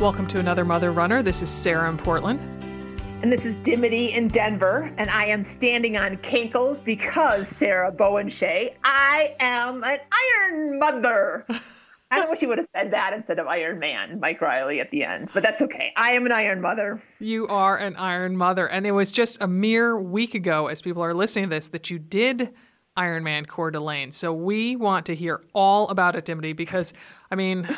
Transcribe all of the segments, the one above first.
Welcome to another Mother Runner. This is Sarah in Portland. And this is Dimity in Denver. And I am standing on cankles because, Sarah Bowen Shea, I am an Iron Mother. I don't wish you would have said that instead of Iron Man, Mike Reilly at the end, but that's okay. I am an Iron Mother. You are an Iron Mother. And it was just a mere week ago, as people are listening to this, that you did Ironman Coeur d'Alene. So we want to hear all about it, Dimity, because, I mean,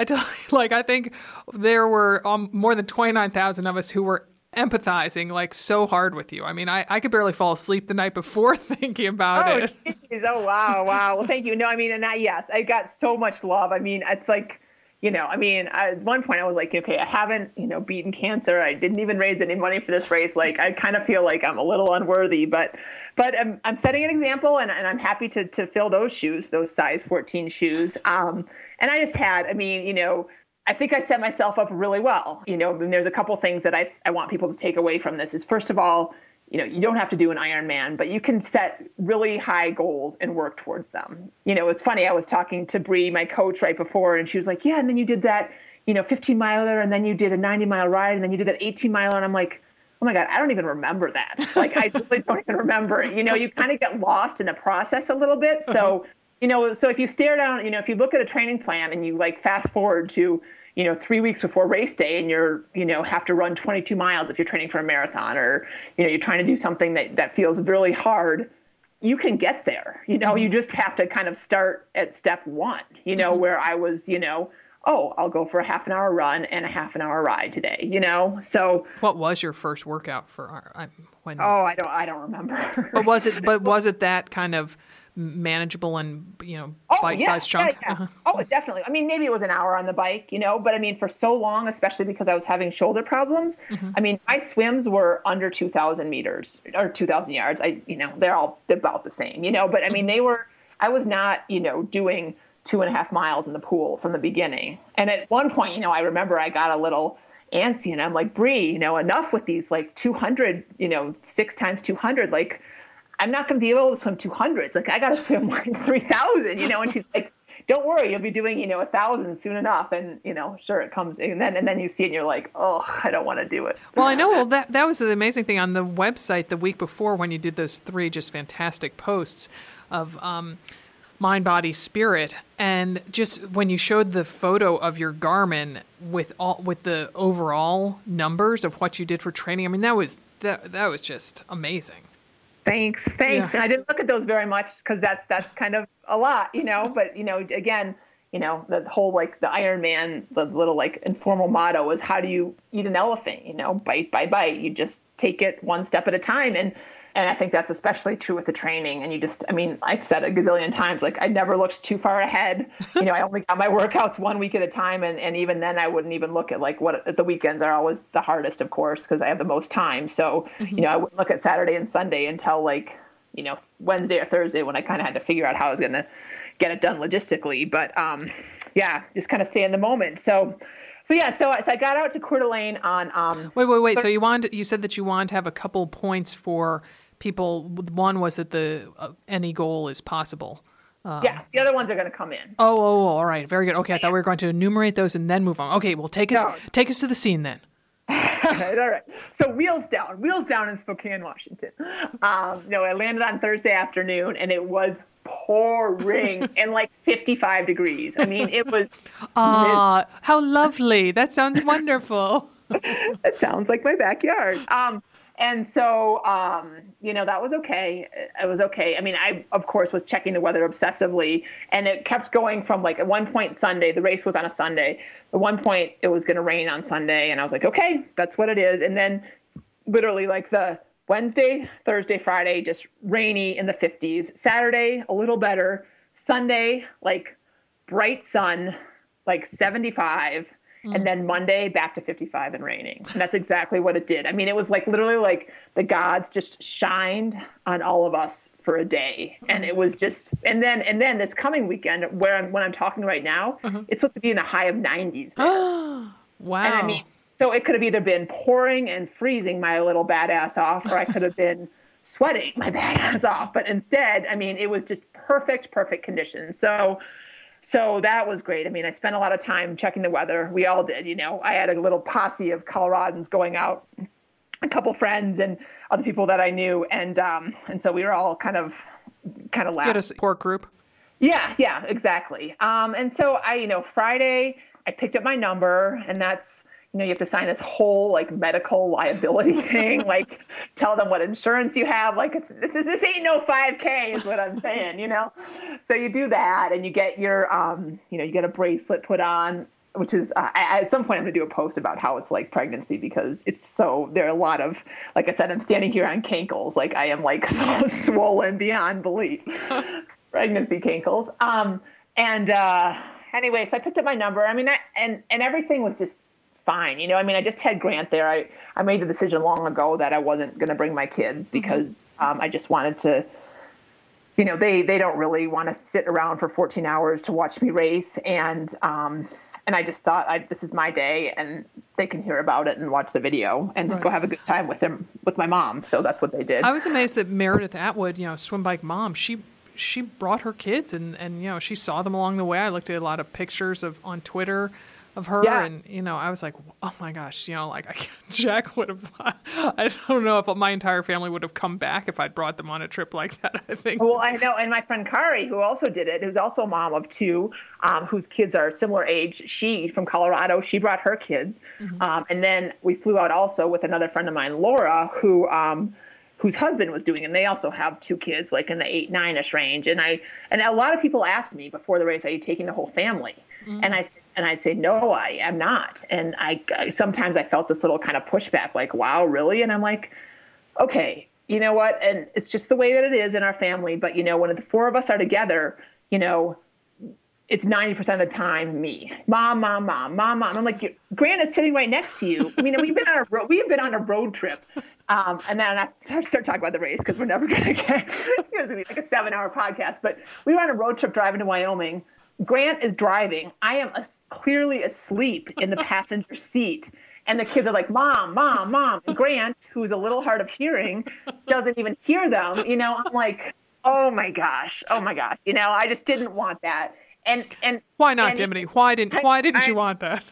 I tell you, like, I think there were um, more than 29,000 of us who were empathizing like so hard with you. I mean, I, I could barely fall asleep the night before thinking about oh, it. Geez. Oh, wow. Wow. Well, thank you. No, I mean, and I, yes, I got so much love. I mean, it's like, you know, I mean, at one point I was like, okay, I haven't, you know, beaten cancer. I didn't even raise any money for this race. Like, I kind of feel like I'm a little unworthy, but, but I'm, I'm setting an example and, and I'm happy to, to fill those shoes, those size 14 shoes. Um, and I just had, I mean, you know, I think I set myself up really well. You know, and there's a couple things that I, I want people to take away from this is first of all, you know, you don't have to do an Ironman, but you can set really high goals and work towards them. You know, it's funny. I was talking to Bree, my coach, right before, and she was like, "Yeah," and then you did that, you know, 15 miler, and then you did a 90 mile ride, and then you did that 18 miler, and I'm like, "Oh my god, I don't even remember that. Like, I really don't even remember it." You know, you kind of get lost in the process a little bit. So, uh-huh. You know, so if you stare down, you know, if you look at a training plan and you like fast forward to you know, three weeks before race day and you're, you know, have to run 22 miles if you're training for a marathon or, you know, you're trying to do something that, that feels really hard, you can get there. You know, you just have to kind of start at step one, you know, where I was, you know, oh, I'll go for a half an hour run and a half an hour ride today, you know? So what was your first workout for uh, when Oh, I don't I don't remember. but was it but was it that kind of manageable and you know oh, bite-sized yeah, chunk. Yeah, yeah. Uh-huh. Oh, definitely. I mean, maybe it was an hour on the bike, you know, but I mean, for so long, especially because I was having shoulder problems. Mm-hmm. I mean, my swims were under 2,000 meters or 2,000 yards. I, you know, they're all about the same, you know, but I mean, they were. I was not, you know, doing two and a half miles in the pool from the beginning. And at one point, you know, I remember I got a little antsy and I'm like, Bree, you know, enough with these like 200, you know, six times 200, like I'm not going to be able to swim 200s. Like I got to swim like 3,000, you know. And she's like, "Don't worry, you'll be doing you know a thousand soon enough." And you know, sure it comes, and then and then you see it, and you're like, "Oh, I don't want to do it." Well, I know. Well, that that was the amazing thing on the website the week before when you did those three just fantastic posts of. Um, mind body spirit and just when you showed the photo of your garmin with all with the overall numbers of what you did for training i mean that was that that was just amazing Thanks, thanks. Yeah. And I didn't look at those very much because that's that's kind of a lot, you know. But you know, again, you know, the whole like the Iron Man, the little like informal motto is how do you eat an elephant? You know, bite by bite. You just take it one step at a time. And and I think that's especially true with the training. And you just, I mean, I've said a gazillion times, like I never looked too far ahead. You know, I only got my workouts one week at a time. And, and even then I wouldn't even look at like what the weekends are always the hardest, of course, because I have the most time. So, mm-hmm. you know, I wouldn't look at Saturday and Sunday until like, you know, Wednesday or Thursday when I kind of had to figure out how I was going to get it done logistically. But um, yeah, just kind of stay in the moment. So, so yeah, so, so I got out to Coeur d'Alene on. Um, wait, wait, wait. So you wanted, you said that you wanted to have a couple points for people. One was that the uh, any goal is possible. Um, yeah, the other ones are going to come in. Oh, oh, oh, all right, very good. Okay, I thought we were going to enumerate those and then move on. Okay, well, take us no. take us to the scene then. all right, all right. So wheels down, wheels down in Spokane, Washington. Um, know, I landed on Thursday afternoon, and it was pouring and like 55 degrees. I mean, it was. Ah, how lovely! That sounds wonderful. that sounds like my backyard. Um, and so, um, you know, that was okay. It was okay. I mean, I, of course, was checking the weather obsessively, and it kept going from like at one point Sunday, the race was on a Sunday. At one point, it was going to rain on Sunday, and I was like, okay, that's what it is. And then, literally, like the Wednesday, Thursday, Friday, just rainy in the 50s. Saturday, a little better. Sunday, like bright sun, like 75, mm. and then Monday back to 55 and raining. And that's exactly what it did. I mean, it was like literally like the gods just shined on all of us for a day. And it was just, and then, and then this coming weekend where I'm, when I'm talking right now, uh-huh. it's supposed to be in the high of 90s. wow. And I mean, so it could have either been pouring and freezing my little badass off, or I could have been sweating my badass off. But instead, I mean, it was just perfect, perfect conditions. So, so that was great. I mean, I spent a lot of time checking the weather. We all did, you know. I had a little posse of Coloradans going out, a couple friends and other people that I knew, and um, and so we were all kind of kind of laughing. Get a support group. Yeah, yeah, exactly. Um, and so I, you know, Friday I picked up my number, and that's you know, you have to sign this whole like medical liability thing, like tell them what insurance you have. Like it's this is this ain't no 5K is what I'm saying, you know. So you do that, and you get your um, you know, you get a bracelet put on, which is uh, I, at some point I'm gonna do a post about how it's like pregnancy because it's so there are a lot of like I said I'm standing here on cankles, like I am like so swollen beyond belief, pregnancy cankles. Um, and uh, anyway, so I picked up my number. I mean, I, and and everything was just fine. You know, I mean, I just had Grant there. I, I made the decision long ago that I wasn't going to bring my kids mm-hmm. because mm-hmm. um, I just wanted to, you know, they, they don't really want to sit around for 14 hours to watch me race. And, um, and I just thought I, this is my day and they can hear about it and watch the video and right. go have a good time with them, with my mom. So that's what they did. I was amazed that Meredith Atwood, you know, swim bike mom, she, she brought her kids and, and, you know, she saw them along the way. I looked at a lot of pictures of on Twitter of her yeah. and you know i was like oh my gosh you know like I, jack would have i don't know if my entire family would have come back if i'd brought them on a trip like that i think well i know and my friend kari who also did it who's also a mom of two um, whose kids are similar age she from colorado she brought her kids mm-hmm. um, and then we flew out also with another friend of mine laura who um, whose husband was doing and they also have two kids like in the eight nine-ish range and i and a lot of people asked me before the race are you taking the whole family Mm-hmm. And I and I'd say no, I am not. And I, I sometimes I felt this little kind of pushback, like, wow, really? And I'm like, okay, you know what? And it's just the way that it is in our family. But you know, when the four of us are together, you know, it's 90% of the time me mom mom mom mom mom i'm like grant is sitting right next to you i mean we've been on a road we've been on a road trip um, and then i start, start talking about the race because we're never going to get it's going to be like a seven hour podcast but we were on a road trip driving to wyoming Grant is driving. I am clearly asleep in the passenger seat. And the kids are like, Mom, Mom, Mom. And Grant, who's a little hard of hearing, doesn't even hear them. You know, I'm like, oh my gosh, oh my gosh. You know, I just didn't want that. And and why not, Dimity? Why didn't why didn't I, you want that?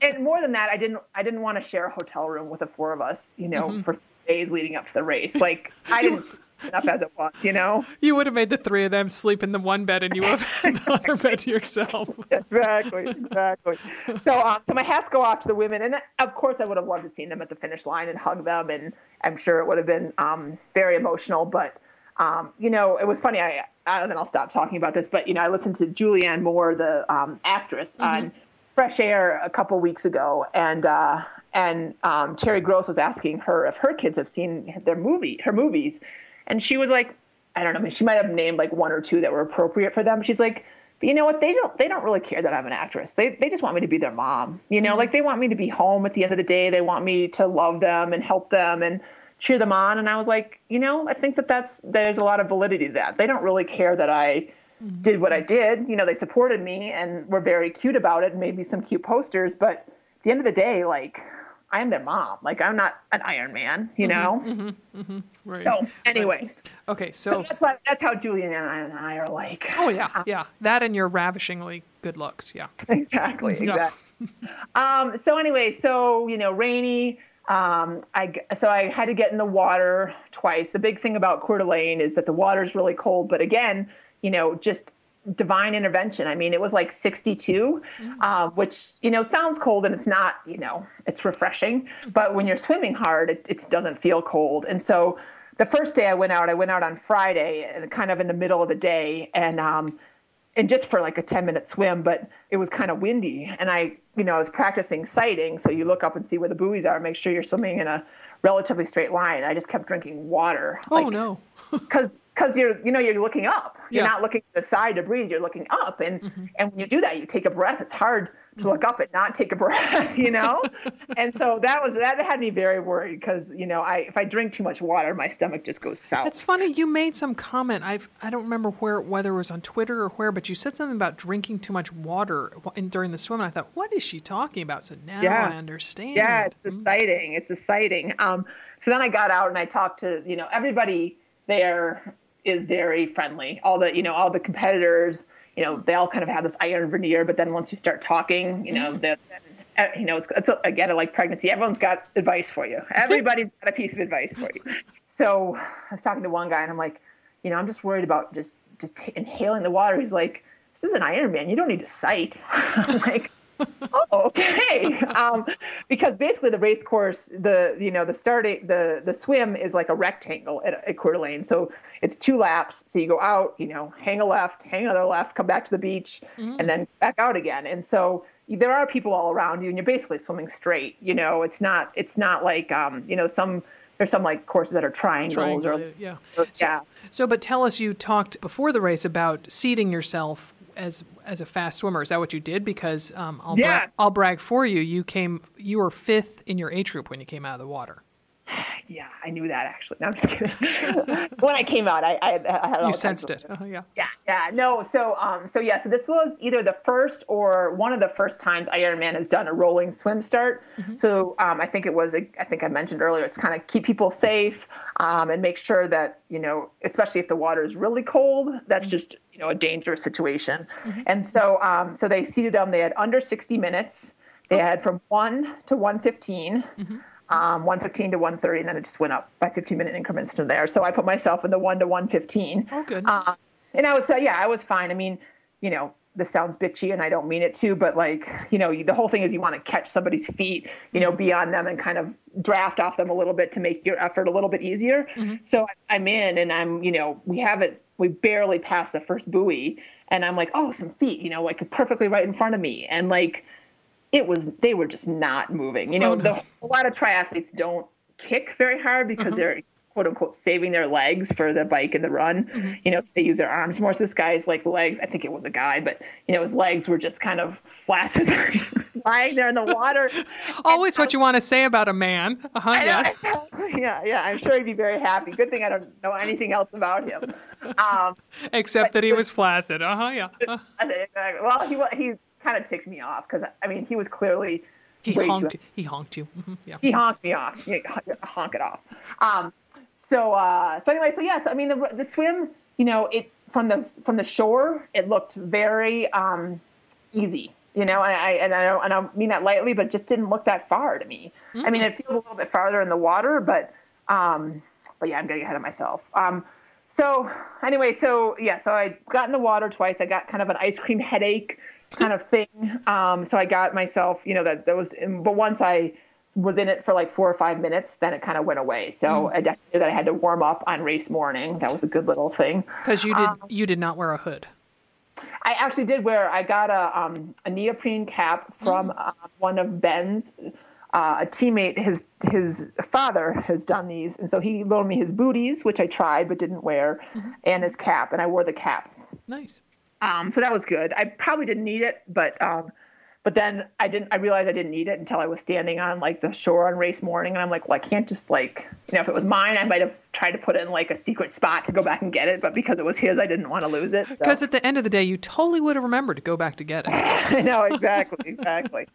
And more than that, I didn't I didn't want to share a hotel room with the four of us, you know, mm-hmm. for days leading up to the race. Like I didn't enough as it was, you know? You would have made the three of them sleep in the one bed and you would have had the other bed to yourself. exactly, exactly. So, um, so my hats go off to the women. And of course, I would have loved to seen them at the finish line and hug them. And I'm sure it would have been um, very emotional. But, um, you know, it was funny. I, I, and then I'll stop talking about this. But, you know, I listened to Julianne Moore, the um, actress, mm-hmm. on Fresh Air a couple weeks ago. And, uh, and um, Terry Gross was asking her if her kids have seen their movie, her movies, and she was like, I don't know, I mean, she might have named like one or two that were appropriate for them. She's like, but you know what? They don't they don't really care that I'm an actress. They they just want me to be their mom. You know, mm-hmm. like they want me to be home at the end of the day. They want me to love them and help them and cheer them on. And I was like, you know, I think that that's there's a lot of validity to that. They don't really care that I mm-hmm. did what I did. You know, they supported me and were very cute about it and made me some cute posters. But at the end of the day, like I am their mom. Like I'm not an Iron Man, you mm-hmm, know. Mm-hmm, mm-hmm, right. So anyway. Right. Okay, so, so that's why, that's how Julianne and I, and I are like. Oh yeah, yeah. That and your ravishingly good looks. Yeah. Exactly. Exactly. um, so anyway, so you know, rainy. Um, I so I had to get in the water twice. The big thing about Coeur d'Alene is that the water is really cold, but again, you know, just divine intervention. I mean, it was like 62, mm-hmm. uh, which, you know, sounds cold and it's not, you know, it's refreshing. But when you're swimming hard, it, it doesn't feel cold. And so the first day I went out, I went out on Friday and kind of in the middle of the day. And um, and just for like a 10 minute swim, but it was kind of windy. And I, you know, I was practicing sighting. So you look up and see where the buoys are, make sure you're swimming in a relatively straight line. I just kept drinking water. Oh, like, no. Because because you're you know you're looking up. You're yeah. not looking to the side to breathe. You're looking up, and mm-hmm. and when you do that, you take a breath. It's hard to look up and not take a breath, you know? and so that was that had me very worried because, you know, I if I drink too much water, my stomach just goes south. It's funny you made some comment. I've I don't remember where whether it was on Twitter or where, but you said something about drinking too much water in, during the swim and I thought, "What is she talking about?" So now yeah. I understand. Yeah, it's mm-hmm. exciting. It's exciting. Um so then I got out and I talked to, you know, everybody there is very friendly. All the, you know, all the competitors you know, they all kind of have this iron veneer, but then once you start talking, you know. Uh, you know, it's, it's again like pregnancy. Everyone's got advice for you. Everybody's got a piece of advice for you. So I was talking to one guy, and I'm like, you know, I'm just worried about just just t- inhaling the water. He's like, this is an Ironman. You don't need to sight. I'm like, oh, okay. Um, because basically the race course, the you know the starting the the swim is like a rectangle at, at Coeur d'Alene. So it's two laps. So you go out, you know, hang a left, hang another left, come back to the beach, mm-hmm. and then back out again. And so there are people all around you, and you're basically swimming straight. You know, it's not it's not like um, you know some there's some like courses that are triangles or yeah or, yeah. So, so, but tell us, you talked before the race about seating yourself as as a fast swimmer. Is that what you did? Because um, I'll yeah. Bra- I'll brag for you. You came you were fifth in your age group when you came out of the water. Yeah, I knew that actually. No, I'm just kidding. when I came out, I, I, I had you sensed it. Uh, yeah. Yeah, yeah. No, so um, so yeah, so this was either the first or one of the first times Ironman has done a rolling swim start. Mm-hmm. So um, I think it was. I think I mentioned earlier. It's kind of keep people safe um, and make sure that you know, especially if the water is really cold, that's mm-hmm. just you know a dangerous situation. Mm-hmm. And so um, so they seated them. They had under 60 minutes. They oh. had from one to 115 um, 115 to 130, and then it just went up by 15 minute increments from there. So I put myself in the 1 to 115. Oh, good. Uh, and I was, uh, yeah, I was fine. I mean, you know, this sounds bitchy and I don't mean it to, but like, you know, the whole thing is you want to catch somebody's feet, you know, be on them and kind of draft off them a little bit to make your effort a little bit easier. Mm-hmm. So I'm in and I'm, you know, we haven't, we barely passed the first buoy and I'm like, oh, some feet, you know, like perfectly right in front of me. And like, it was they were just not moving. You know, oh, no. the, a lot of triathletes don't kick very hard because uh-huh. they're quote unquote saving their legs for the bike and the run. Mm-hmm. You know, so they use their arms more. So this guy's like legs, I think it was a guy, but you know, his legs were just kind of flaccid lying there in the water. Always and, what um, you want to say about a man. Uh-huh, yes. yeah, yeah. I'm sure he'd be very happy. Good thing I don't know anything else about him. Um, Except that he was flaccid. Uh-huh, yeah. Uh. Well, he he kind of ticked me off because I mean he was clearly he honked. Too, he honked you. Mm-hmm, yeah. He honks me off. honk it off. Um, so uh, so anyway, so yes, I mean the the swim, you know, it from the from the shore, it looked very um, easy. You know, and I and I don't, and I mean that lightly, but it just didn't look that far to me. Mm-hmm. I mean, it feels a little bit farther in the water, but um, but yeah, I'm getting ahead of myself. Um, so anyway, so yeah, so I got in the water twice. I got kind of an ice cream headache kind of thing. Um, so I got myself, you know, that that was. But once I was in it for like four or five minutes, then it kind of went away. So mm. I definitely knew that I had to warm up on race morning. That was a good little thing. Because you did um, you did not wear a hood. I actually did wear. I got a um, a neoprene cap from mm. uh, one of Ben's. Uh, a teammate, his his father has done these, and so he loaned me his booties, which I tried but didn't wear, mm-hmm. and his cap, and I wore the cap. Nice. Um, so that was good. I probably didn't need it, but um, but then I didn't. I realized I didn't need it until I was standing on like the shore on race morning, and I'm like, well, I can't just like you know, if it was mine, I might have tried to put it in like a secret spot to go back and get it, but because it was his, I didn't want to lose it. Because so. at the end of the day, you totally would have remembered to go back to get it. I know exactly, exactly.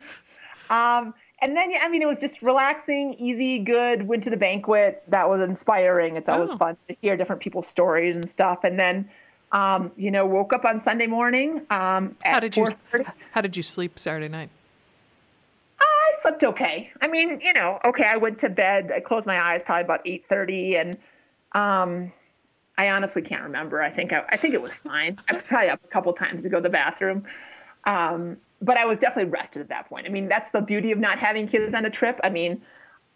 um, and then I mean, it was just relaxing, easy, good. Went to the banquet. That was inspiring. It's always oh. fun to hear different people's stories and stuff, and then um, you know, woke up on Sunday morning. Um, how did you How did you sleep Saturday night? I slept okay. I mean, you know, okay. I went to bed. I closed my eyes probably about eight thirty, and um, I honestly can't remember. I think I, I think it was fine. I was probably up a couple times to go to the bathroom, um, but I was definitely rested at that point. I mean, that's the beauty of not having kids on a trip. I mean.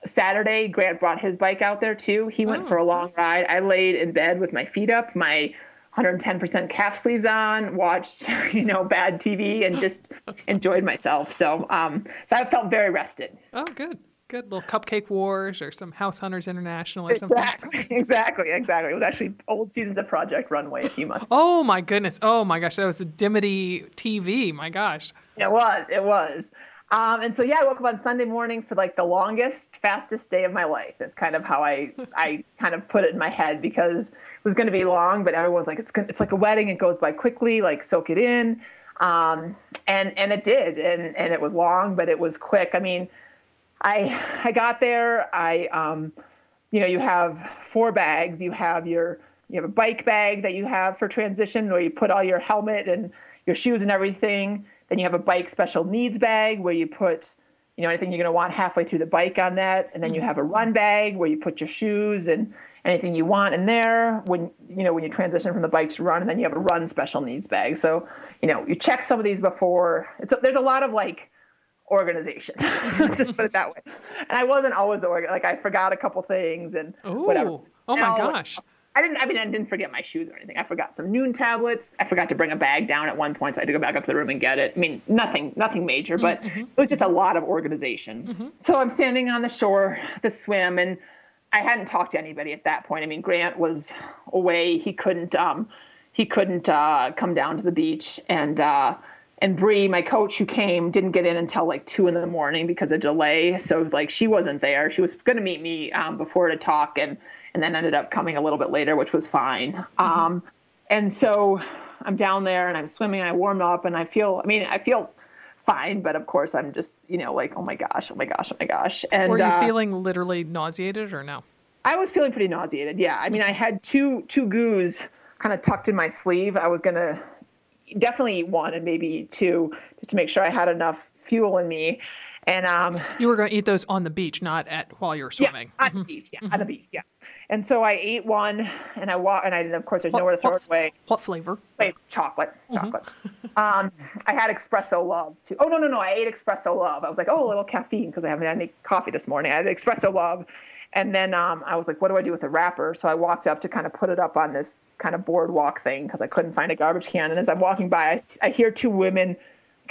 Saturday, Grant brought his bike out there too. He went oh. for a long ride. I laid in bed with my feet up. My 110% calf sleeves on, watched, you know, bad TV and just enjoyed myself. So, um, so I felt very rested. Oh, good. Good little cupcake wars or some House Hunters International or something. Exactly, exactly, exactly. It was actually old seasons of Project Runway, if you must. Oh my goodness! Oh my gosh, that was the Dimity TV. My gosh. It was. It was. Um, and so yeah, I woke up on Sunday morning for like the longest, fastest day of my life. That's kind of how I I kind of put it in my head because it was going to be long, but everyone's like it's it's like a wedding. It goes by quickly. Like soak it in, um, and and it did, and and it was long, but it was quick. I mean, I I got there. I um, you know, you have four bags. You have your you have a bike bag that you have for transition, where you put all your helmet and your shoes and everything then you have a bike special needs bag where you put, you know, anything you're going to want halfway through the bike on that. And then you mm-hmm. have a run bag where you put your shoes and anything you want in there when, you know, when you transition from the bike to run. And then you have a run special needs bag. So, you know, you check some of these before. It's a, there's a lot of like organization. Let's just put it that way. And I wasn't always organized. Like I forgot a couple things and Ooh. whatever. Oh my Now, gosh. I didn't. I mean, I didn't forget my shoes or anything. I forgot some Nuun tablets. I forgot to bring a bag down at one point, so I had to go back up to the room and get it. I mean, nothing, nothing major, but it was just a lot of organization. So I'm standing on the shore, the swim, and I hadn't talked to anybody at that point. I mean, Grant was away. He couldn't. Um, he couldn't uh, come down to the beach, and uh, and Bree, my coach who came, didn't get in until like two in the morning because of delay. So like she wasn't there. She was going to meet me um, before to talk, and and then ended up coming a little bit later, which was fine. Um, and so I'm down there and I'm swimming. I warm up and I feel. I mean, I feel fine, but of course I'm just you know like oh my gosh, oh my gosh, oh my gosh. And Were you uh, feeling literally nauseated or no? I was feeling pretty nauseated. Yeah, I mean, I had two two goos kind of tucked in my sleeve. I was gonna definitely eat one and maybe eat two just to make sure I had enough fuel in me. And um, You were going to eat those on the beach, not at while you were swimming. yeah, on the beach, yeah, on the beach, yeah. And so I ate one, and I walked, and I of course there's What- nowhere to throw it away. What flavor? Wait, chocolate, chocolate. um, I had espresso love too. Oh no, no, no! I ate espresso love. I was like, oh, a little caffeine because I haven't had any coffee this morning. I had espresso love, and then um, I was like, what do I do with the wrapper? So I walked up to kind of put it up on this kind of boardwalk thing because I couldn't find a garbage can. And as I'm walking by, I hear two women.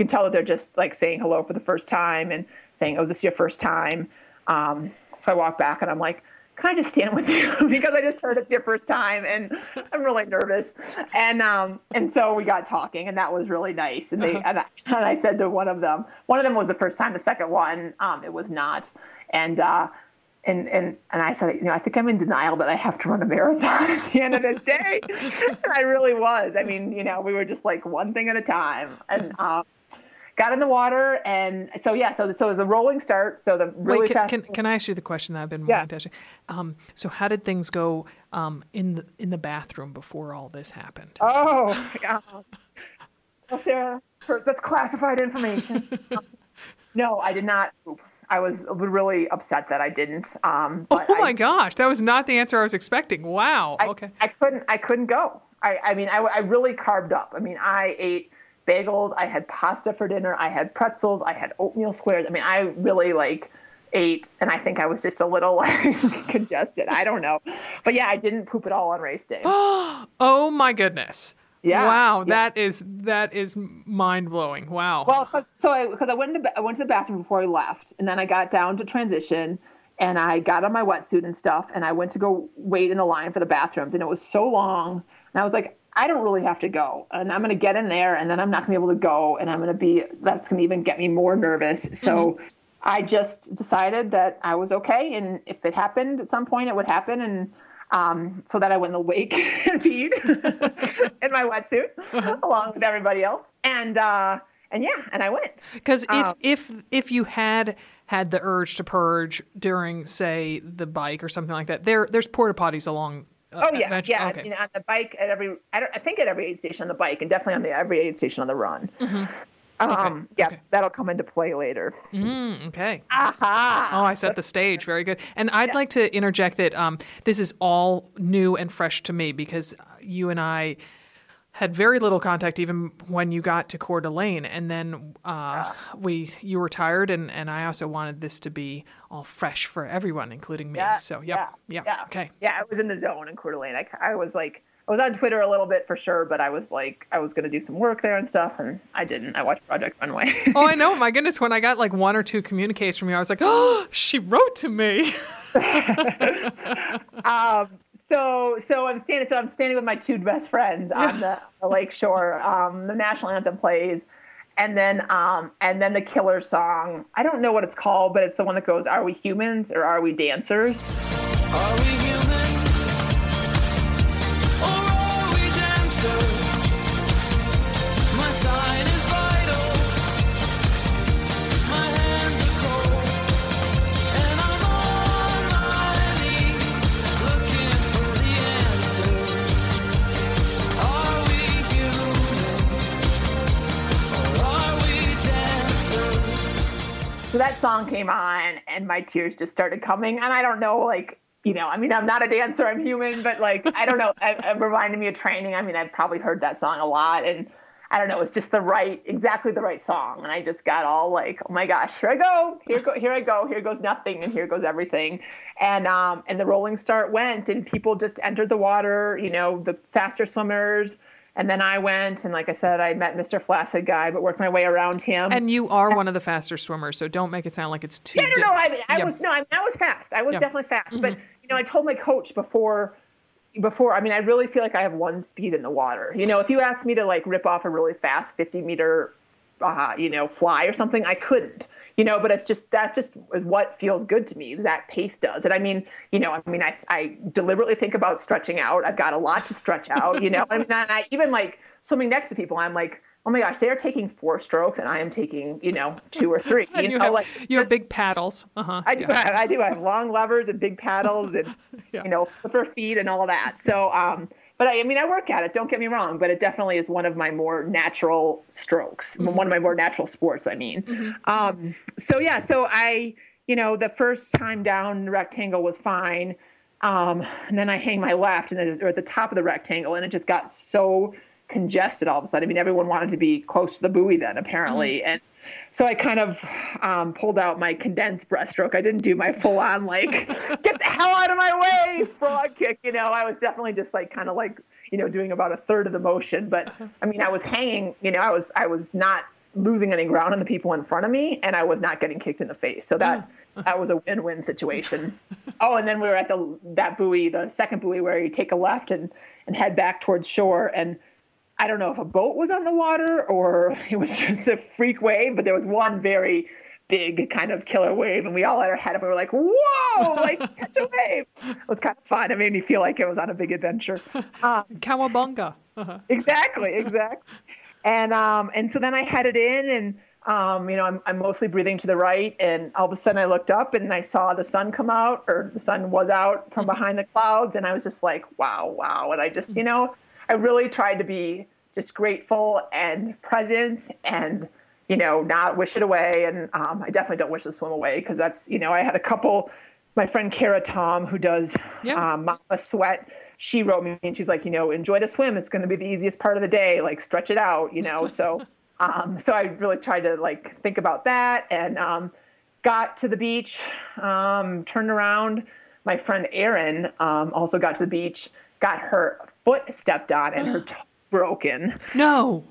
Can tell that they're just like saying hello for the first time and saying, "Oh, is this your first time?" Um, so I walk back and I'm like, "Can I just stand with you?" because I just heard it's your first time and I'm really nervous. And um, and so we got talking and that was really nice. And they and, I, and I said to one of them, one of them was the first time. The second one, um, it was not. And uh, and and and I said, you know, I think I'm in denial that I have to run a marathon at the end of this day. and I really was. I mean, you know, we were just like one thing at a time, and um, got in the water, and so yeah, so so it was a rolling start. So the really Wait, can, fast. can, can I ask you the question that I've been Yeah. wanting to ask you? Um, so how did things go um, in the in the bathroom before all this happened? oh, yeah. well, Sarah, that's, that's classified information. Um, no, I did not. poop. I was really upset that I didn't. Um, oh I- my gosh, that was not the answer I was expecting. Wow. I, okay. I couldn't. I couldn't go. I, I mean, I, I really carved up. I mean, I ate bagels. I had pasta for dinner. I had pretzels. I had oatmeal squares. I mean, I really like ate, and I think I was just a little like congested. I don't know, but yeah, I didn't poop at all on race day. Oh my goodness. Yeah, Wow, yeah. that is that is mind blowing. Wow. Well, cause, so I because I went into, I went to the bathroom before I left, and then I got down to transition, and I got on my wetsuit and stuff, and I went to go wait in the line for the bathrooms, and it was so long, and I was like, I don't really have to go, and I'm gonna get in there, and then I'm not gonna be able to go, and I'm gonna be that's gonna even get me more nervous. So I just decided that I was okay, and if it happened at some point, it would happen, and. Um, so that I went in the wake and peed in my wetsuit along with everybody else. And uh, and yeah, and I went. Because if um, if if you had had the urge to purge during, say, the bike or something like that, there there's porta potties along. Oh yeah, event- yeah. Okay. You know, on the bike at every, I, don't, I think at every aid station on the bike, and definitely on the every aid station on the run. Um, yeah, okay. that'll come into play later. Mm, okay. Aha! Oh, I set the stage. Very good. And I'd like to interject that um, this is all new and fresh to me because you and I had very little contact even when you got to Coeur d'Alene, and then uh, we you were tired, and, and I also wanted this to be all fresh for everyone, including me. Yeah, so, yep, yeah, yep, yeah. okay. Yeah, I was in the zone in Coeur d'Alene. I, I was like, I was on Twitter a little bit for sure, but I was like, I was going to do some work there and stuff, and I didn't. I watched Project Runway. oh, I know. My goodness, when I got like one or two communiques from you, I was like, oh, she wrote to me. um, so, so I'm standing. So I'm standing with my two best friends on the, the lake shore. Um, the national anthem plays, and then, um, and then the killer song. I don't know what it's called, but it's the one that goes, "Are we humans or are we dancers?" Are we that song came on and my tears just started coming. And I don't know, like, you know, I mean, I'm not a dancer, I'm human, but like, I don't know. It, it reminded me of training. I mean, I've probably heard that song a lot. And I don't know, it's just the right, exactly the right song. And I just got all like, oh my gosh, here I go, here go, here I go, here goes nothing, and here goes everything. And um, and the rolling start went, and people just entered the water. You know, the faster swimmers and then I went, and like I said, I met Mr. Flaccid guy, but worked my way around him. And you are one of the faster swimmers, so don't make it sound like it's too. Yeah, no, no. I, I yeah. was no, I, mean, I was fast. I was yeah. definitely fast. Mm-hmm. But you know, I told my coach before, before. I mean, I really feel like I have one speed in the water. You know, if you asked me to like rip off a really fast 50 meter, uh, you know, fly or something, I couldn't you know but it's just that just is what feels good to me that pace does. And i mean you know i mean i, I deliberately think about stretching out. I've got a lot to stretch out you know i mean and I, even like swimming next to people i'm like oh my gosh they are taking four strokes and i am taking you know two or three you, you know have, like you have big paddles. Uh-huh. I do yeah. have, i do i have long levers and big paddles and yeah. you know flipper feet and all of that. So um but I, I, mean, I work at it. Don't get me wrong, but it definitely is one of my more natural strokes, mm-hmm. one of my more natural sports. I mean, mm-hmm. um, so yeah, so I, you know, the first time down the rectangle was fine, um, and then I hang my left, and then at the top of the rectangle, and it just got so congested all of a sudden. I mean, everyone wanted to be close to the buoy then, apparently, mm-hmm. and so I kind of um, pulled out my condensed breaststroke. I didn't do my full on like get the hell out of my way frog kick. You know, I was definitely just like kind of like you know doing about a third of the motion. But I mean, I was hanging. You know, I was I was not losing any ground on the people in front of me, and I was not getting kicked in the face. So that mm. that was a win-win situation. Oh, and then we were at the that buoy, the second buoy, where you take a left and and head back towards shore and I don't know if a boat was on the water or it was just a freak wave, but there was one very big kind of killer wave, and we all had our head up and we were like, "Whoa!" Like catch a wave. It was kind of fun. It made me feel like it was on a big adventure. Um, Cowabunga. Uh-huh. Exactly, exactly. And um, and so then I headed in, and um, you know, I'm I'm mostly breathing to the right, and all of a sudden I looked up and I saw the sun come out, or the sun was out from mm-hmm. behind the clouds, and I was just like, "Wow, wow!" And I just, you know I really tried to be just grateful and present and you know not wish it away. And um, i definitely don't wish the swim away because that's you know i had a couple my friend kara Thom who does yeah. um, mama sweat she wrote me and she's like you know enjoy the swim. It's going to be the easiest part of the day. Like stretch it out you know? So um, so i really tried to like think about that and um, got to the beach um, turned around. My friend erin um, also got to the beach got her foot stepped on and her toe broken. No.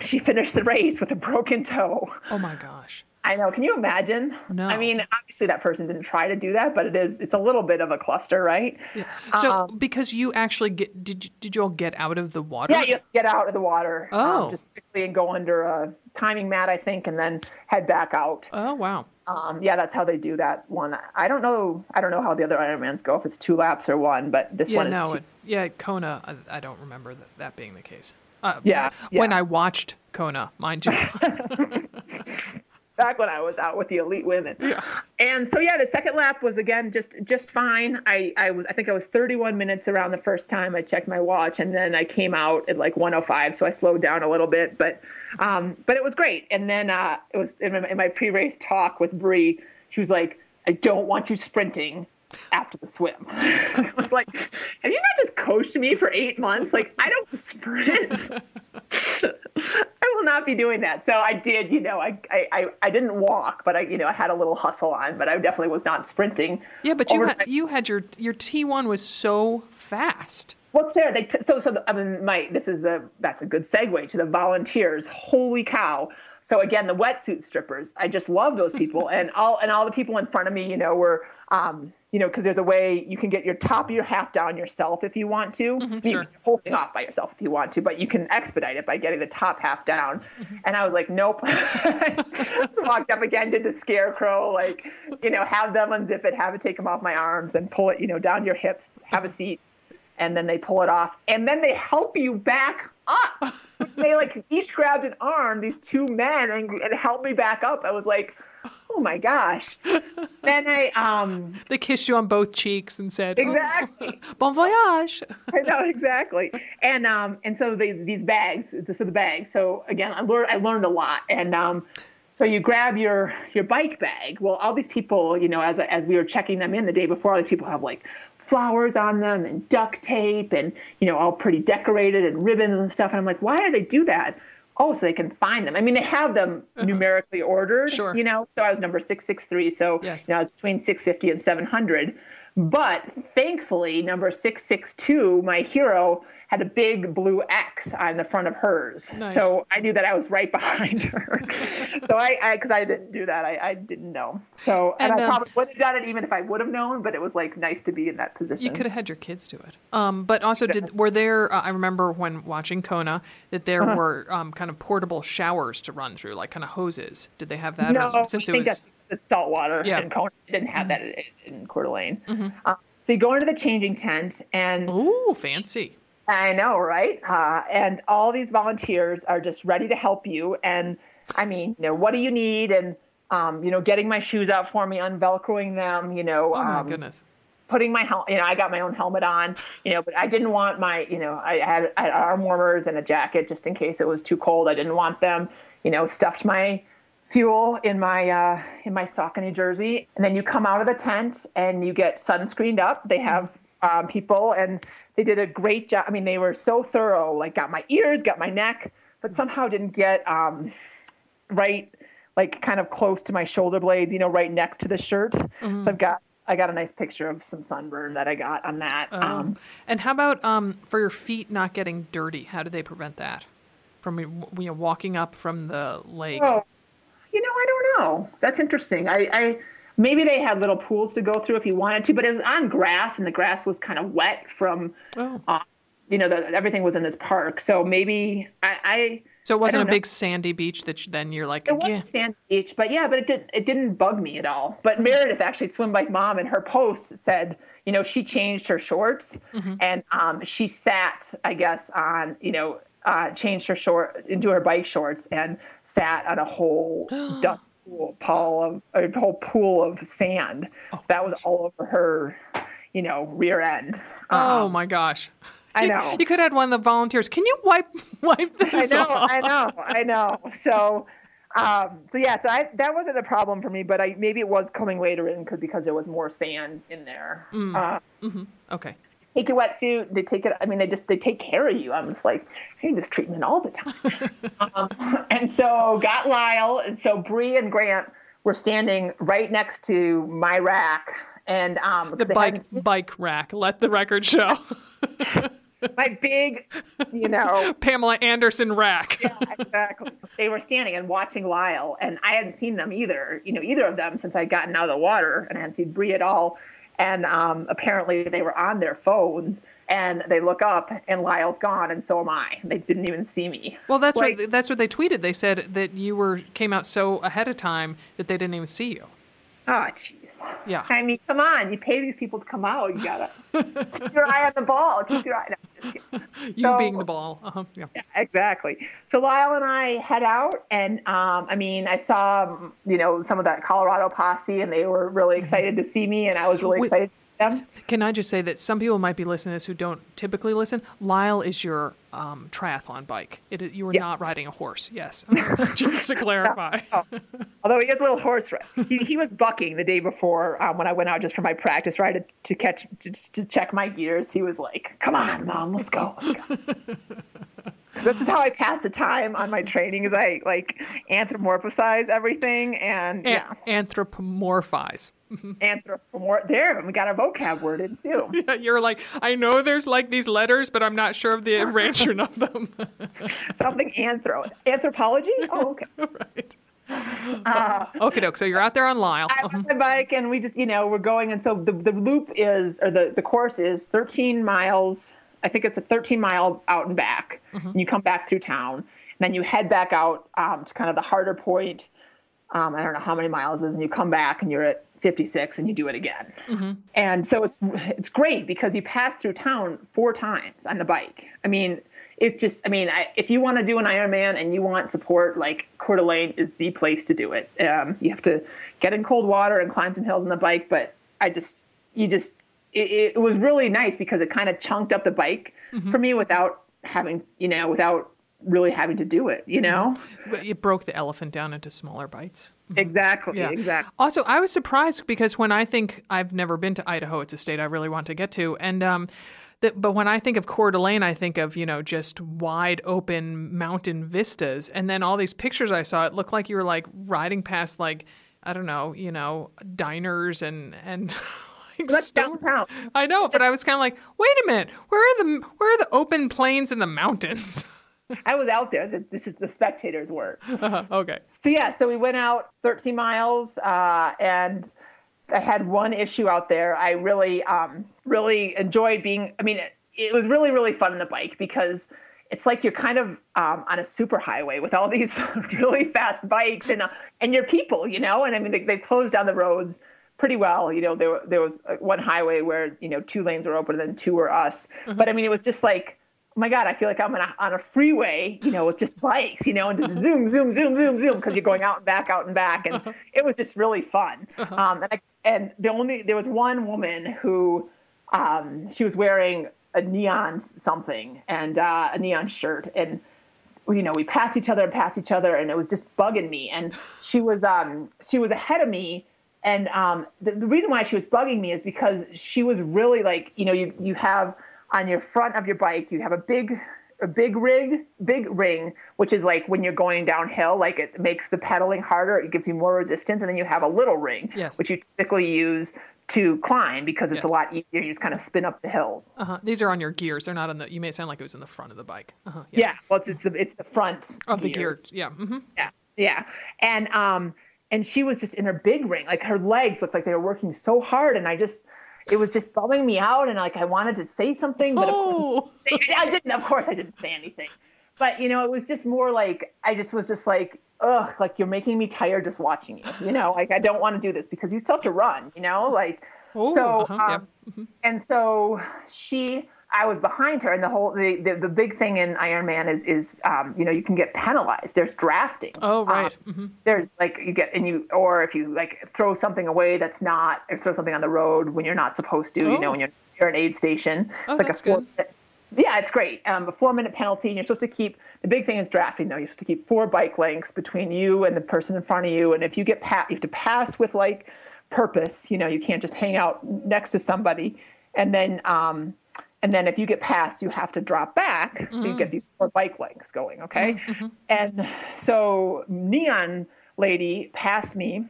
She finished the race with a broken toe. Oh my gosh. I know. Can you imagine? No. I mean, obviously that person didn't try to do that, but it is it's a little bit of a cluster, right? Yeah. So um, because you actually get did you, did you all get out of the water? Yeah, you have to get out of the water. Um, oh. Um, just quickly and go under a timing mat, I think, and then head back out. Oh wow. Um, yeah, that's how they do that one. I don't know. I don't know how the other Ironmans go if it's two laps or one, but this yeah, one is no, two. It, yeah, Kona. I, I, don't remember that, that being the case. Uh, yeah, yeah, When I watched Kona, mind you. back when I was out with the elite women. Yeah. And so yeah, the second lap was again just just fine. I I was I think I was 31 minutes around the first time I checked my watch, and then I came out at like 105, so I slowed down a little bit, but um but it was great. And then uh it was in my, in my pre-race talk with Bree, she was like, I don't want you sprinting after the swim. I was like, have you not just coached me for eight months? Like, I don't sprint. I will not be doing that. So I did, you know, I, I, I didn't walk, but I, you know, I had a little hustle on, but I definitely was not sprinting. Yeah, but you had, you had your, your T1 was so fast. what's there? They t- so so. The, I mean, my this is the that's a good segue to the volunteers. Holy cow! So again, the wetsuit strippers. I just love those people, and all and all the people in front of me, you know, were um, you know, because there's a way you can get your top of your half down yourself if you want to. Mm-hmm, you sure. whole thing off by yourself if you want to, but you can expedite it by getting the top half down. Mm-hmm. And I was like, nope. so walked up again, did the scarecrow, like, you know, have them unzip it, have it take them off my arms, and pull it, you know, down your hips, have a seat, and then they pull it off, and then they help you back up. they like each grabbed an arm, these two men, and, and helped me back up. I was like oh my gosh. then I um they kissed you on both cheeks and said exactly oh, bon voyage. I know exactly. And um and so they, these bags, so the bags. So again, I learned I learned a lot. And um so you grab your your bike bag. Well, all these people, you know, as as we were checking them in the day before, all these people have like flowers on them and duct tape and you know all pretty decorated and ribbons and stuff. And I'm like, why do they do that? oh, so they can find them. I mean, they have them uh-huh. numerically ordered, sure. you know. So I was number 663. So yes. you know, I was between 650 and 700. But thankfully, number 662, my hero, had a big blue X on the front of hers. Nice. So I knew that I was right behind her. so I, because I, I, didn't do that, I, I didn't know. So, and, and I um, probably would have done it even if I would have known, but it was like nice to be in that position. You could have had your kids do it. Um, but also, exactly. did were there, uh, I remember when watching Kona, that there uh-huh. were um, kind of portable showers to run through, like kind of hoses. Did they have that? No, or, since I think it was, that's salt water. Yeah. And Kona didn't have mm-hmm. that in, in Coeur d'Alene. Mm-hmm. Uh, so you go into the changing tent and. Ooh, fancy. I know, right? Uh, and all these volunteers are just ready to help you. And I mean, you know, what do you need? And um, you know, getting my shoes out for me, unvelcroing them. You know, oh my um, goodness. Putting my helmet, you know, I got my own helmet on, you know, but I didn't want my, you know, I had, I had arm warmers and a jacket just in case it was too cold. I didn't want them, you know, stuffed my fuel in my uh, in my Saucony jersey, and then you come out of the tent and you get sunscreened up. They have um, people, and they did a great job. I mean, they were so thorough. Like, got my ears, got my neck, but somehow didn't get um, right, like kind of close to my shoulder blades. You know, right next to the shirt. Mm-hmm. So I've got I got a nice picture of some sunburn that I got on that. Oh. Um, and how about um, for your feet not getting dirty? How do they prevent that from you know walking up from the lake? Oh, you know, I don't know. That's interesting. I, I maybe they had little pools to go through if you wanted to, but it was on grass and the grass was kind of wet from, oh. uh, you know, the, everything was in this park. So maybe I. I so it wasn't a know. big sandy beach that you, then you're like. It wasn't sandy beach, but yeah, but it didn't it didn't bug me at all. But Meredith actually swim bike mom in her post said, you know, she changed her shorts mm-hmm. and um, she sat, I guess, on you know uh, changed her short into her bike shorts and sat on a whole dust pool, pool of a whole pool of sand oh, that was all over her, you know, rear end. Oh um, my gosh. I know. You, you, could have had one of the volunteers. Can you wipe wipe this? I know, off? I know, I know. So, um, so yeah, so I, that wasn't a problem for me, but I maybe it was coming later in because because there was more sand in there. Mm. Uh, mm-hmm. Okay take your wetsuit. They take it. I mean, they just they take care of you. I'm just like, I need this treatment all the time. um, and so got Lyle, and so Bree and Grant were standing right next to my rack, and um, the bike bike rack. Let the record show. my big, you know, Pamela Anderson rack. yeah, exactly. They were standing and watching Lyle, and I hadn't seen them either. You know, either of them since I'd gotten out of the water, and I hadn't seen Bree at all and um, apparently they were on their phones and they look up and Lyle's gone and so am I. They didn't even see me. Well, that's like, what that's what they tweeted. They said that you were came out so ahead of time that they didn't even see you. Oh, jeez. Yeah. I mean, come on. You pay these people to come out. You gotta keep your eye on the ball. Keep your eye. No, you so, being the ball. Uh-huh. Yeah. yeah. Exactly. So Lyle and I head out, and um, I mean, I saw you know some of that Colorado posse, and they were really mm-hmm. excited to see me, and I was really Wait, excited them. Can I just say that some people might be listening to this who don't typically listen? Lyle is your um, triathlon bike. It, you were yes. not riding a horse. Yes, just to clarify. No, no. Although he is a little horse He, he was bucking the day before um, when I went out just for my practice ride to, to catch to, to, check my gears. He was like, "Come on, mom, let's go, let's go." this is how I pass the time on my training. Is I like anthropomorphize everything and An- yeah, anthropomorphize. Anthropomorph. There, we got our vocab word in too. Yeah, you're like, I know there's like these letters, but I'm not sure of the arrangement of them. Something anthro. Anthropology? Oh, okay. right. Uh, okay, doke. So you're out there on Lyle. I'm on my bike, and we just, you know, we're going, and so the, the loop is, or the, the course is 13 miles. I think it's a 13 mile out and back. Mm-hmm. And you come back through town, and then you head back out um, to kind of the harder point. Um, I don't know how many miles is, and you come back, and you're at 56, and you do it again. Mm-hmm. And so it's it's great because you pass through town four times on the bike. I mean, it's just, I mean, I, if you want to do an Ironman and you want support, like Coeur d'Alene is the place to do it. Um, you have to get in cold water and climb some hills on the bike, but I just, you just, it, it was really nice because it kind of chunked up the bike mm-hmm. for me without having, you know, without really having to do it, you know? It broke the elephant down into smaller bites. Mm-hmm. Exactly, yeah. exactly. Also, I was surprised because when I think I've never been to Idaho, it's a state I really want to get to. And, um, that, but when I think of Coeur d'Alene, I think of, you know, just wide open mountain vistas. And then all these pictures I saw, it looked like you were like riding past like, I don't know, you know, diners and, and like Let's downtown. I know, but I was kind of like, wait a minute, where are the, where are the open plains and the mountains? I was out there. This is the spectators were. Uh-huh. Okay. So yeah, so we went out 13 miles, uh, and I had one issue out there. I really, um, really enjoyed being. I mean, it, it, was really, really fun on the bike because it's like you're kind of um, on a super highway with all these really fast bikes and uh, and your people, you know. And I mean, they, they closed down the roads pretty well. You know, there there was uh, one highway where you know two lanes were open and then two were us. Mm-hmm. But I mean, it was just like oh my god, I feel like I'm on a, on a freeway, you know, with just bikes, you know, and just zoom, zoom, zoom, zoom, zoom, because you're going out and back, out and back, and uh-huh. it was just really fun. Uh-huh. Um, and I, and the only there was one woman who um, she was wearing a neon something and uh, a neon shirt, and you know, we passed each other and passed each other, and it was just bugging me. And she was um, she was ahead of me. And um, the, the reason why she was bugging me is because she was really like, you know, you, you have on your front of your bike, you have a big a big rig, big ring, which is like when you're going downhill, like it makes the pedaling harder, it gives you more resistance, and then you have a little ring, yes. which you typically use to climb because it's yes. a lot easier. You just kind of spin up the hills. Uh-huh. These are on your gears. They're not on the. You may sound like it was in the front of the bike. Uh-huh. Yeah. yeah. Well, it's it's the it's the front of gears. the gears. Yeah. Mm-hmm. Yeah. Yeah. And um and she was just in her big ring. Like her legs looked like they were working so hard, and I just it was just bumming me out and like I wanted to say something, but of course oh. I didn't of course I didn't say anything. But you know, it was just more like I just was just like, ugh, like you're making me tired just watching you. You know, like I don't want to do this because you still have to run, you know, like Ooh, so uh-huh, um, yeah. mm-hmm. and so she I was behind her, and the whole the, the, the big thing in Ironman is is um, you know you can get penalized. There's drafting. Oh right. Um, mm-hmm. There's like you get and you or if you like throw something away that's not or throw something on the road when you're not supposed to. Oh. You know oh. when you're you're an aid station. Oh, it's like that's a four, good. Yeah, it's great. Um, a four minute penalty, and you're supposed to keep the big thing is drafting though. You're supposed to keep four bike lengths between you and the person in front of you, and if you get pat, you have to pass with like purpose. You know, you can't just hang out next to somebody, and then. Um, and then if you get past, you have to drop back. Mm-hmm. So you get mm. these four bike lengths going, okay? Mm-hmm. And so Neon Lady passed me,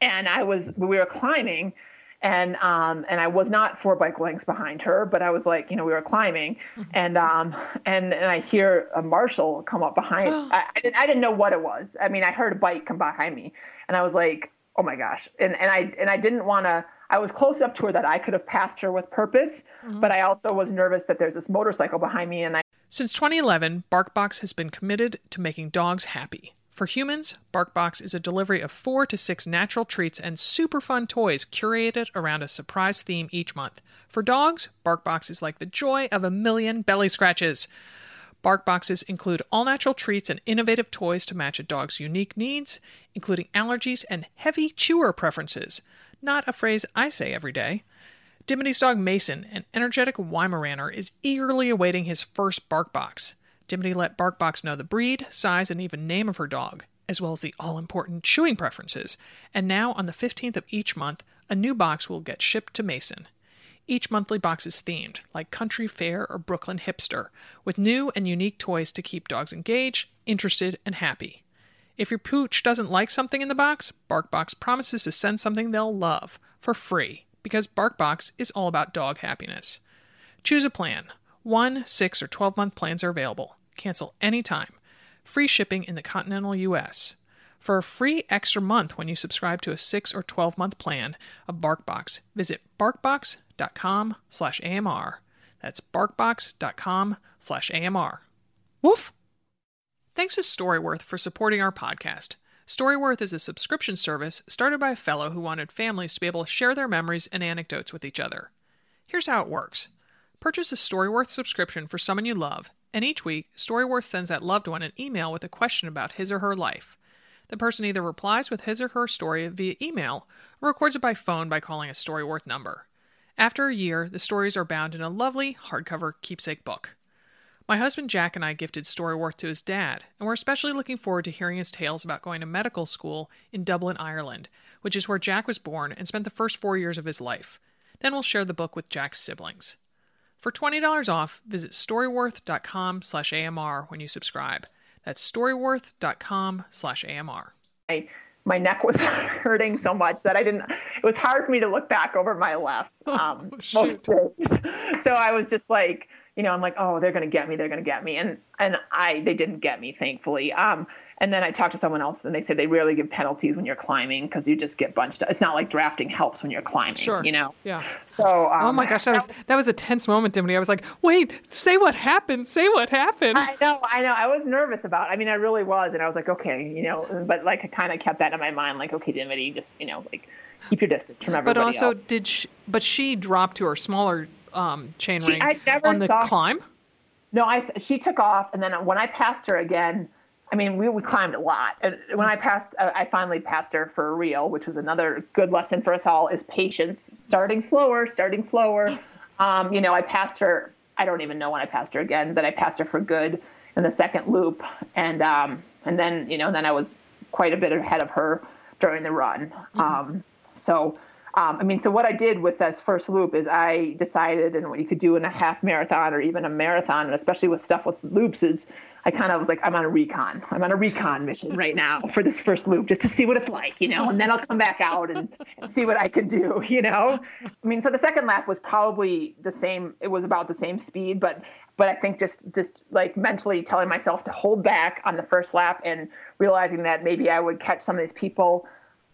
and I was, we were climbing, and um, and I was not four bike lengths behind her, but I was like, you know, we were climbing, mm-hmm. and um, and and I hear a marshal come up behind. I, I, didn't I didn't know what it was. I mean, I heard a bike come behind me, and I was like, oh my gosh, and and I and I didn't want to I was close up to her that I could have passed her with purpose, mm-hmm. but I also was nervous that there's this motorcycle behind me and I Since 2011, BarkBox has been committed to making dogs happy. For humans, BarkBox is a delivery of 4 to 6 natural treats and super fun toys curated around a surprise theme each month. For dogs, BarkBox is like the joy of a million belly scratches. Bark boxes include all natural treats and innovative toys to match a dog's unique needs, including allergies and heavy chewer preferences not a phrase I say every day. Dimity's dog Mason, an energetic Weimaraner, is eagerly awaiting his first bark box. Dimity let Barkbox know the breed, size, and even name of her dog, as well as the all important chewing preferences. And now, on the 15th of each month, a new box will get shipped to Mason. Each monthly box is themed, like Country Fair or Brooklyn Hipster, with new and unique toys to keep dogs engaged, interested, and happy. If your pooch doesn't like something in the box, BarkBox promises to send something they'll love for free because BarkBox is all about dog happiness. Choose a plan. One, six, or 12 month plans are available. Cancel anytime. Free shipping in the continental U.S. For a free extra month when you subscribe to a 6 or 12 month plan of BarkBox, visit barkbox.com slash AMR. That's barkbox.com slash AMR. Woof! Thanks to Storyworth for supporting our podcast. Storyworth is a subscription service started by a fellow who wanted families to be able to share their memories and anecdotes with each other. Here's how it works purchase a Storyworth subscription for someone you love, and each week, Storyworth sends that loved one an email with a question about his or her life. The person either replies with his or her story via email or records it by phone by calling a Storyworth number. After a year, the stories are bound in a lovely hardcover keepsake book. My husband Jack and I gifted Storyworth to his dad, and we're especially looking forward to hearing his tales about going to medical school in Dublin, Ireland, which is where Jack was born and spent the first four years of his life. Then we'll share the book with Jack's siblings. For $20 off, visit storyworth.com slash AMR when you subscribe. That's storyworth.com slash AMR. My, my neck was hurting so much that I didn't, it was hard for me to look back over my left um, Oh, most days. So I was just like, you know, I'm like, oh, they're gonna get me, they're gonna get me, and and I they didn't get me, thankfully. Um, and then I talked to someone else, and they said they rarely give penalties when you're climbing because you just get bunched. Up. It's not like drafting helps when you're climbing, Sure. you know. Yeah. So um, Oh my gosh, that was that was a tense moment, Dimity. I was like, wait, say what happened. Say what happened. I know, I know. I was nervous about. It. I mean, I really was, and I was like, okay, you know, but like I kind of kept that in my mind, like, okay, Dimity, just you know, like keep your distance from everybody. but also, else. did she, but she dropped to her smaller um, chain See, ring I never on the saw- climb? No, I she took off, and then when I passed her again, I mean, we, we climbed a lot. And when I passed, uh, I finally passed her for real, which was another good lesson for us all: is patience. Starting slower, starting slower. Um, you know, I passed her. I don't even know when I passed her again, but I passed her for good in the second loop, and um, and then you know, then I was quite a bit ahead of her during the run. Um, so. Um, I mean, so what I did with this first loop is I decided, and what you could do in a half marathon or even a marathon, and especially with stuff with loops, is I kind of was like, I'm on a recon. I'm on a recon mission right now for this first loop, just to see what it's like, you know, and then I'll come back out and, and see what I can do, you know. I mean, so the second lap was probably the same. It was about the same speed, but but I think just just like mentally telling myself to hold back on the first lap and realizing that maybe I would catch some of these people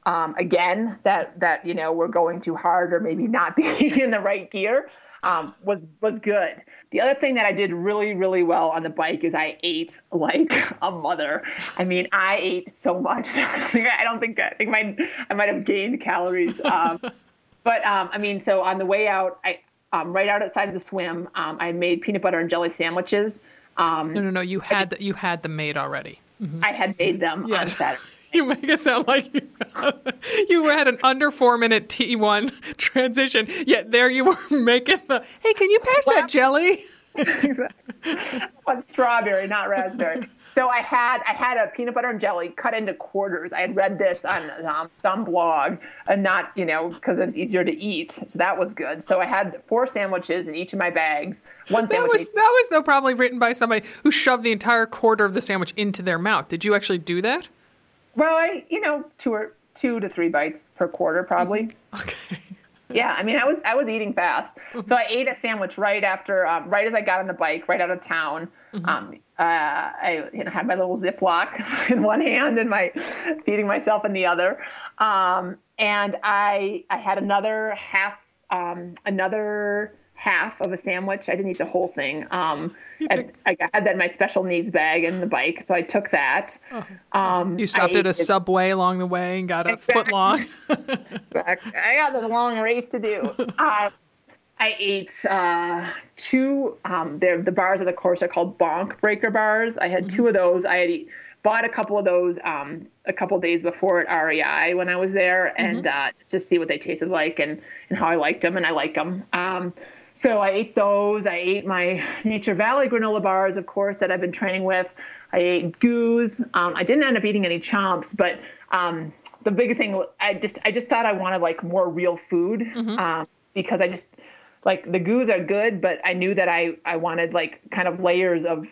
um, again that that you know were going too hard or maybe not being in the right gear um, was was good. The other thing that I did really really well on the bike is I ate like a mother. I mean, I ate so much. I don't think I think my I might have gained calories. Um, but um, I mean, so on the way out, I um, right out outside of the swim, um, I made peanut butter and jelly sandwiches. Um, No, no, no. You had the, you had them made already. I had made them Yeah. on Saturday. You make it sound like you, you had an under four minute T1 transition, yet there you were making the, hey, can you pass that jelly? exactly. on strawberry, not raspberry. So I had I had a peanut butter and jelly cut into quarters. I had read this on um, some blog, and not you know because it's easier to eat. So that was good. So I had four sandwiches in each of my bags. One That sandwich. was, that was though probably written by somebody who shoved the entire quarter of the sandwich into their mouth. Did you actually do that? Well, I you know two or two to three bites per quarter probably. Okay. Yeah, I mean, I was I was eating fast, so I ate a sandwich right after, um, right as I got on the bike, right out of town. Um, uh, I you know had my little Ziploc in one hand and my feeding myself in the other, um, and I I had another half um, another half of a sandwich. I didn't eat the whole thing. Um, and I had that in my special needs bag in the bike, so I took that. Um, You stopped I at a ate it- subway along the way and got a Exactly. foot long. back. I got a long race to do. Uh, I ate uh, two. Um, they're, the bars of the course are called Bonk Breaker bars. I had two of those. I had eat, bought a couple of those um, a couple days before at REI when I was there, and uh, just to see what they tasted like and and how I liked them, and I like them. Um, so I ate those. I ate my Nature Valley granola bars, of course, that I've been training with. I ate goos. Um, I didn't end up eating any chomps, but um, the big thing I just I just thought I wanted like more real food um, because I just like the goos are good, but I knew that I I wanted like kind of layers of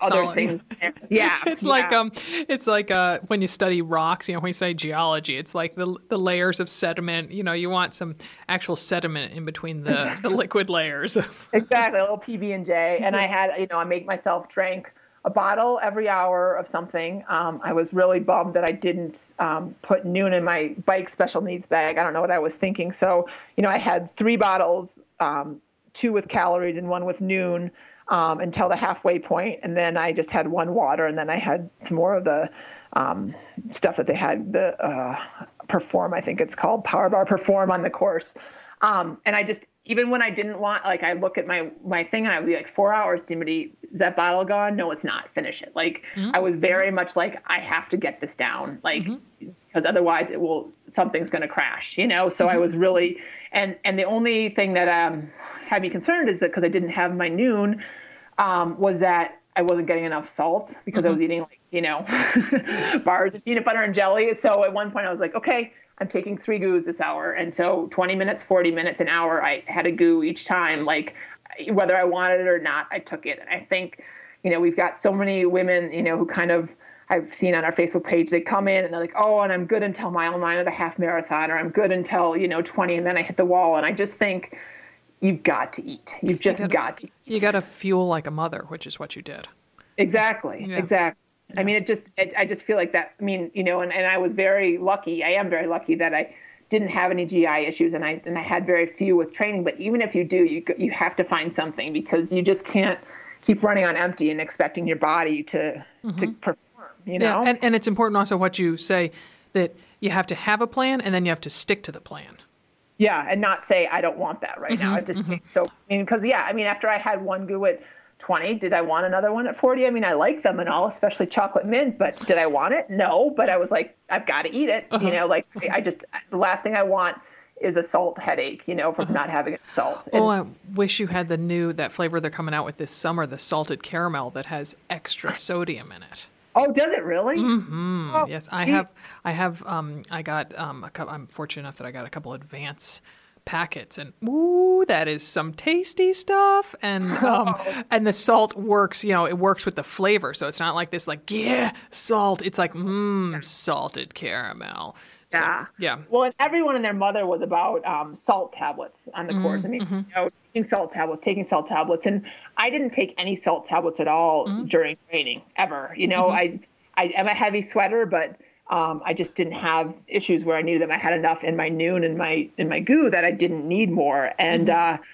other Solid. things. Yeah, It's yeah. like um, it's like uh, when you study rocks. You know, when you say geology, it's like the the layers of sediment. You know, you want some actual sediment in between the the liquid layers. exactly a little PB and J. And I had, you know, I make myself drink a bottle every hour of something. Um, I was really bummed that I didn't um, put Nuun in my bike special needs bag. I don't know what I was thinking. So, you know, I had three bottles, um, two with calories and one with Nuun. Um, until the halfway point, and then I just had one water, and then I had some more of the um, stuff that they had the uh, perform. I think it's called Power Bar Perform on the course. Um, and I just even when I didn't want, like, I look at my my thing and I would be like, four hours, Dimity, is that bottle gone? No, it's not. Finish it. Like, I was very much like, I have to get this down, like, because otherwise it will something's going to crash, you know. So I was really, and and the only thing that um had me concerned is that because I didn't have my Nuun, um, was that I wasn't getting enough salt because I was eating like you know bars of peanut butter and jelly. So at one point I was like, okay, I'm taking three goos this hour, and so 20 minutes, 40 minutes, an hour, I had a goo each time, like whether I wanted it or not, I took it. And I think, you know, we've got so many women, you know, who kind of I've seen on our Facebook page, they come in and they're like, oh, and I'm good until mile nine of the half marathon, or I'm good until, you know, 20, and then I hit the wall. And I just think you've got to eat. You've just gotta- got to eat. you got to fuel like a mother, which is what you did. Exactly. Yeah. Exactly. I mean, it just, it, I just feel like that. I mean, you know, and, and I was very lucky. I am very lucky that I didn't have any GI issues and I, and I had very few with training. But even if you do, you, you have to find something because you just can't keep running on empty and expecting your body to, to mm-hmm. perform, you know? Yeah, and, and it's important also what you say that you have to have a plan and then you have to stick to the plan. Yeah, and not say I don't want that right now. Mm-hmm, it just mm-hmm. tastes so. I mean, because yeah, I mean, after I had one goo at twenty, did I want another one at forty? I mean, I like them and all, especially chocolate mint. But did I want it? No. But I was like, I've got to eat it. You uh-huh. know, like I just the last thing I want is a salt headache. You know, from uh-huh. not having salt. And, Oh, I wish you had the new that flavor they're coming out with this summer, the salted caramel that has extra sodium in it. Oh, does it really? Oh, Yes, I have. I have. Um, I got. Um, a couple, I'm fortunate enough that I got a couple advance packets, and ooh, that is some tasty stuff. And um, and the salt works. You know, it works with the flavor, so it's not like this like yeah salt. It's like mmm salted caramel. So, Yeah. yeah. Well, and everyone and their mother was about um, salt tablets on the Mm-hmm, course. I mean, you know, taking salt tablets, taking salt tablets, and I didn't take any salt tablets at all Mm-hmm. during training ever. You know, I I am a heavy sweater, but um, I just didn't have issues where I needed them. I had enough in my Nuun and my in my goo that I didn't need more, and. Mm-hmm. Uh,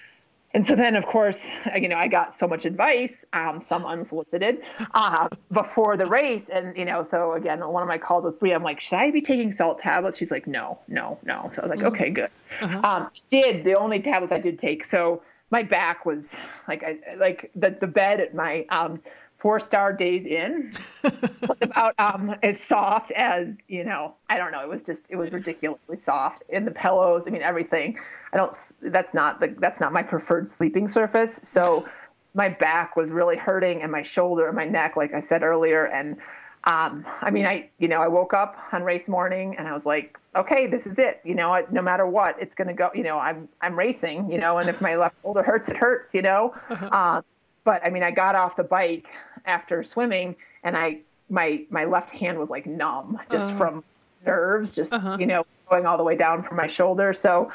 and so then, of course, you know, I got so much advice, um, some unsolicited, uh, before the race. And, you know, so again, one of my calls with Bree, I'm like, should I be taking salt tablets? She's like, no, no, no. So I was like, okay, good. Um, did the only tablets I did take. So my back was like, I, like the, the bed at my um, four star Days Inn was about um, as soft as, you know, I don't know. It was just, it was ridiculously soft in the pillows. I mean, everything. I don't, that's not the, that's not my preferred sleeping surface. So my back was really hurting and my shoulder and my neck, like I said earlier. And, um, I mean, I, you know, I woke up on race morning and I was like, okay, this is it. You know, I- no matter what, it's going to go, you know, I'm, I'm racing, you know, and if my left shoulder hurts, it hurts, you know? Um, but I mean, I got off the bike after swimming and I, my, my left hand was like numb just from nerves, just, you know, going all the way down from my shoulder. So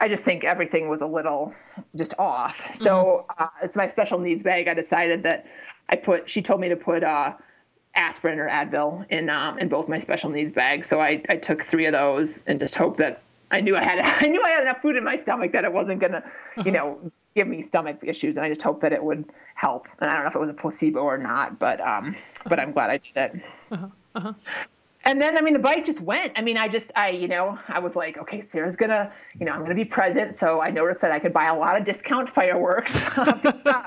I just think everything was a little just off. So uh, it's my special needs bag. I decided that I put, she told me to put, uh, aspirin or Advil in um, in both my special needs bags. So I, I took three of those and just hoped that I knew I had I knew I had enough food in my stomach that it wasn't gonna you know give me stomach issues, and I just hope that it would help. And I don't know if it was a placebo or not, but um but I'm glad I did it. And then, I mean, the bike just went. I mean, I just, I, you know, I was like, okay, Sarah's gonna, you know, I'm gonna be present. So I noticed that I could buy a lot of discount fireworks on this uh,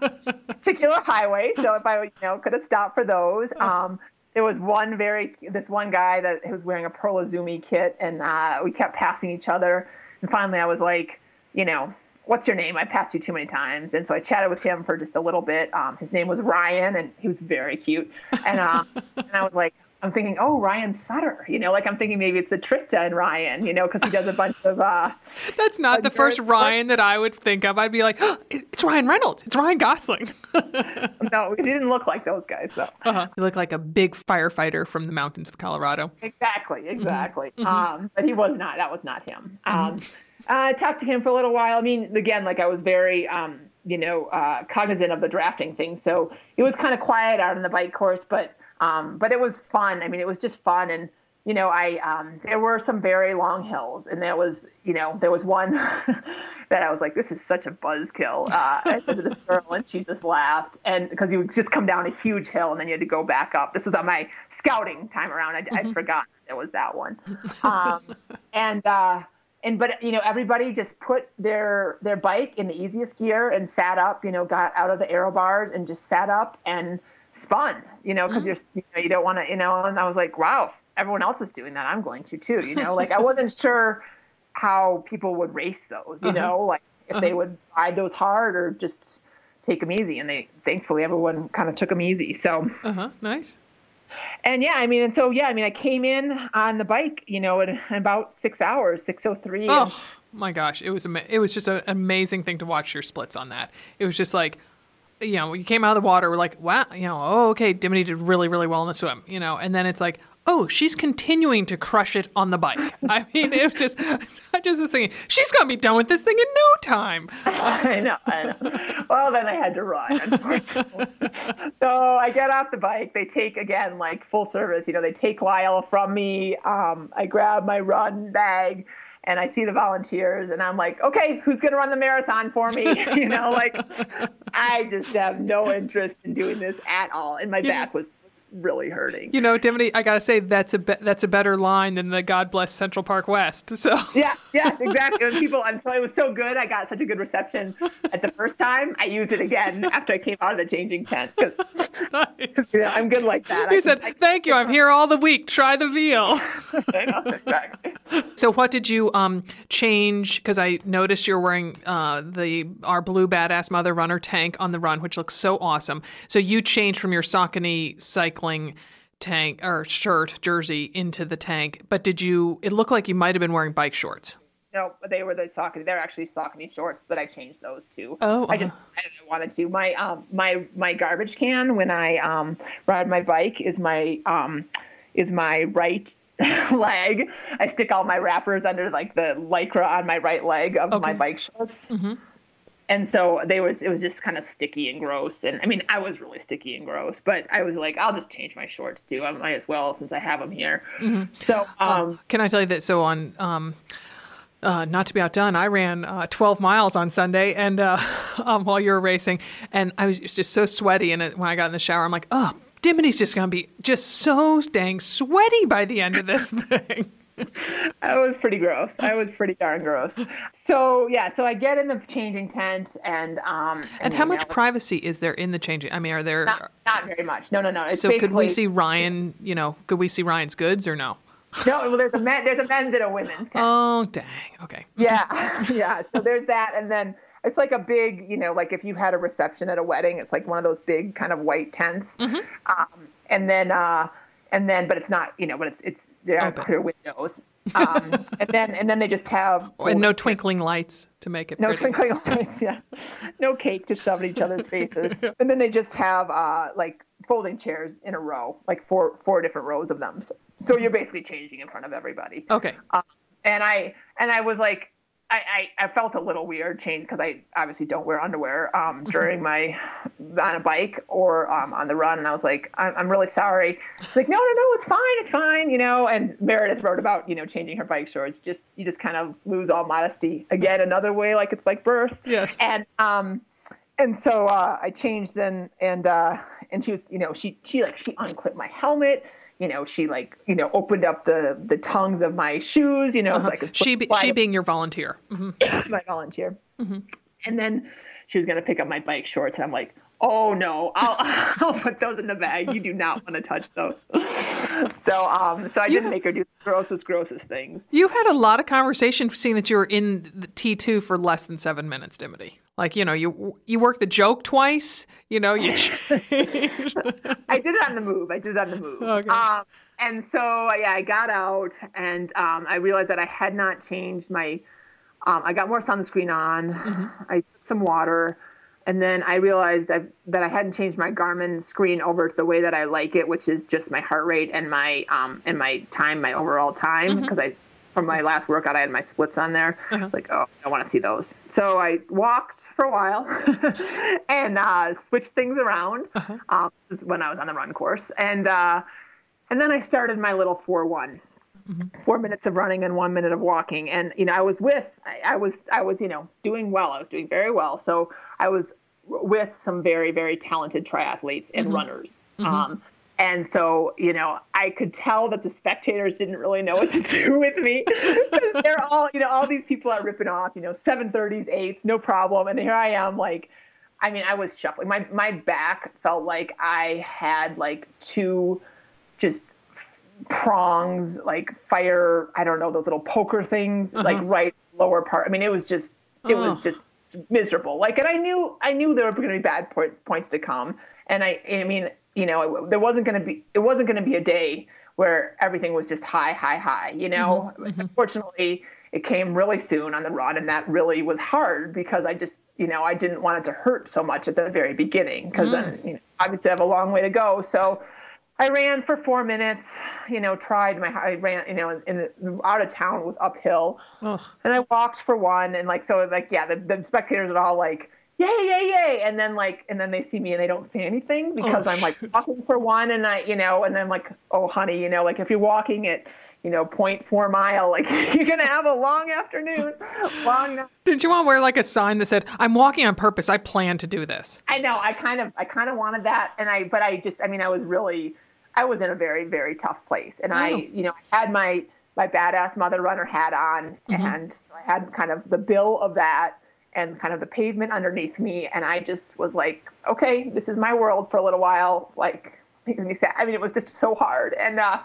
particular highway. So if I, you know, could have stopped for those. Um, there was one very, this one guy that was wearing a Pearl Izumi kit, and uh, we kept passing each other. And finally, I was like, you know, what's your name? I passed you too many times. And so I chatted with him for just a little bit. Um, his name was Ryan, and he was very cute. And, uh, and I was like, I'm thinking, oh, Ryan Sutter, you know, like I'm thinking maybe it's the Trista and Ryan, you know, because he does a bunch of. uh That's not the first Ryan that I would think of. I'd be like, oh, it's Ryan Reynolds, it's Ryan Gosling. no, he didn't look like those guys though. Uh-huh. He looked like a big firefighter from the mountains of Colorado. Exactly, exactly. Mm-hmm. Um, but he was not. That was not him. Um, I talked to him for a little while. I mean, again, like I was very. Um, you know, uh, cognizant of the drafting thing. So it was kind of quiet out on the bike course, but um, but it was fun. I mean, it was just fun, and you know, I um, there were some very long hills, and there was you know there was one that I was like, this is such a buzzkill. Uh, I said to this girl, and she just laughed, and because you would just come down a huge hill, and then you had to go back up. This was on my scouting time around. I, mm-hmm. I forgot it was that one, um, and. Uh, and but you know everybody just put their their bike in the easiest gear and sat up you know got out of the aero bars and just sat up and spun you know because mm-hmm. you're you, know, you don't want to you know and i was like wow everyone else is doing that i'm going to too you know like i wasn't sure how people would race those you uh-huh. know like if uh-huh. they would ride those hard or just take them easy and they thankfully everyone kind of took them easy so uh-huh nice and yeah, I mean, and so yeah, I mean, I came in on the bike, you know, in, about six hours, six oh three. Oh my gosh, it was it was just an amazing thing to watch your splits on that. It was just like, you know, you came out of the water, we're like, wow, you know, oh okay, Dimity did really really well in the swim, you know, and then it's like, oh, she's continuing to crush it on the bike. I mean, it was just, I just was thinking, she's going to be done with this thing in no time. I know, I know. Well, then I had to run, unfortunately. so I get off the bike. They take, again, like full service, you know, they take Lyle from me. Um, I grab my run bag and I see the volunteers and I'm like, okay, who's going to run the marathon for me? you know, like I just have no interest in doing this at all. And my back was really hurting. You know, Dimity, I gotta say that's a be- that's a better line than the "God bless Central Park West." So yeah, yes, exactly. And people, and so it was so good. I got such a good reception at the first time. I used it again after I came out of the changing tent because nice. you know, I'm good like that. You I said, can, "Thank you. I'm here all the week. Try the veal." Know exactly. So, what did you um change? Because I noticed you're wearing uh the our blue badass mother runner tank on the run, which looks so awesome. So you changed from your Saucony site cycling tank or shirt jersey into the tank. But did you? It looked like you might have been wearing bike shorts. No, they were the Saucony. They're actually Saucony shorts, but I changed those too. Oh, uh-huh. I just I wanted to. My um my my garbage can when I um ride my bike is my um is my right leg. I stick all my wrappers under like the lycra on my right leg of okay. my bike shorts. Mm-hmm and so they was it was just kind of sticky and gross and i mean i was really sticky and gross but i was like i'll just change my shorts too i might as well since i have them here mm-hmm. so um, um, can i tell you that so on um, uh, not to be outdone, I ran uh, 12 miles on Sunday, and uh, um, while you were racing, and I was just so sweaty. And when I got in the shower, I'm like, "Oh, Dimity's just gonna be just so dang sweaty by the end of this thing." I was pretty gross. I was pretty darn gross. So yeah, so I get in the changing tent and um. And, and how much know, privacy is there in the changing? I mean, are there? Not, not very much. No, no, no. It's so could we see Ryan? You know, could we see Ryan's goods or no? No, well, there's a men, there's a men's and a women's tent. Oh dang. Okay. Yeah, yeah. So there's that, and then it's like a big, you know, like if you had a reception at a wedding, it's like one of those big kind of white tents. Mm-hmm. Um, and then uh, and then but it's not you know but it's it's there are clear windows. Um, and then and then they just have and no twinkling lights to make it no pretty. twinkling lights yeah. No cake to shove in each other's faces. And then they just have uh, like folding chairs in a row like four four different rows of them. So, so you're basically changing in front of everybody. Okay. Um, and i and i was like I, I, I, felt a little weird change because I obviously don't wear underwear um, mm-hmm. during my on a bike or um, on the run, and I was like, I'm, I'm really sorry. She's like, no, no, no, it's fine, it's fine, you know. And Meredith wrote about you know changing her bike shorts. Just you just kind of lose all modesty again, another way, like it's like birth. Yes. And um, and so uh, I changed and and uh, and she was you know she she like she unclipped my helmet you know, she like, you know, opened up the the tongues of my shoes, you know, uh-huh. so I could she be, she being your volunteer, mm-hmm. my volunteer, mm-hmm. and then she was gonna pick up my bike shorts, and I'm like, oh no, I'll I'll put those in the bag. You do not want to touch those. so um, so I didn't make her do the grossest grossest things. You had a lot of conversation, seeing that you were in the T two for less than seven minutes, Dimity. Like you know, you you work the joke twice. You know, you. I did it on the move. I did it on the move. Okay. Um, and so yeah, I got out and um, I realized that I had not changed my. Um, I got more sunscreen on. Mm-hmm. I took some water, and then I realized that that I hadn't changed my Garmin screen over to the way that I like it, which is just my heart rate and my um, and my time, my overall time, because mm-hmm. I from my last workout, I had my splits on there. Uh-huh. It's like, oh, I don't want to see those. So I walked for a while and uh, switched things around. Uh-huh. Um, this is when I was on the run course, and uh, and then I started my little four one. Mm-hmm. Four minutes of running and one minute of walking, and you know I was with I, I was I was you know doing well. I was doing very well. So I was with some very very talented triathletes and mm-hmm. runners. Mm-hmm. Um, and so, you know, I could tell that the spectators didn't really know what to do with me. they're all, you know, all these people are ripping off, you know, 730s, eights, no problem. And here I am, like, I mean, I was shuffling. My my back felt like I had like two just prongs, like fire, I don't know, those little poker things, uh-huh. like right lower part. I mean, it was just it oh. was just miserable. Like and I knew I knew there were going to be bad point, points to come. And I I mean, you know, there wasn't going to be it wasn't going to be a day where everything was just high, high, high. You know, mm-hmm, mm-hmm. unfortunately, it came really soon on the run, and that really was hard because I just, you know, I didn't want it to hurt so much at the very beginning because mm. then, you know, obviously I have a long way to go. So I ran for four minutes. You know, tried my I ran. You know, in the, out of town was uphill, Ugh. and I walked for one, and like so, like yeah, the, the spectators are all like yay, yay, yay. And then like, and then they see me and they don't say anything oh, because oh, I'm like walking for one and I, you know, and then like, oh honey, you know, like if you're walking at, you know, 0.4 mile, like you're going to have a long afternoon. long. Did you want to wear like a sign that said, I'm walking on purpose. I plan to do this. I know. I kind of, I kind of wanted that. And I, but I just, I mean, I was really, I was in a very, very tough place. And oh. I, you know, I had my, my badass mother runner hat on mm-hmm. and so I had kind of the bill of that and kind of the pavement underneath me. And I just was like, okay, this is my world for a little while. Like, makes me sad. I mean, it was just so hard. And, uh,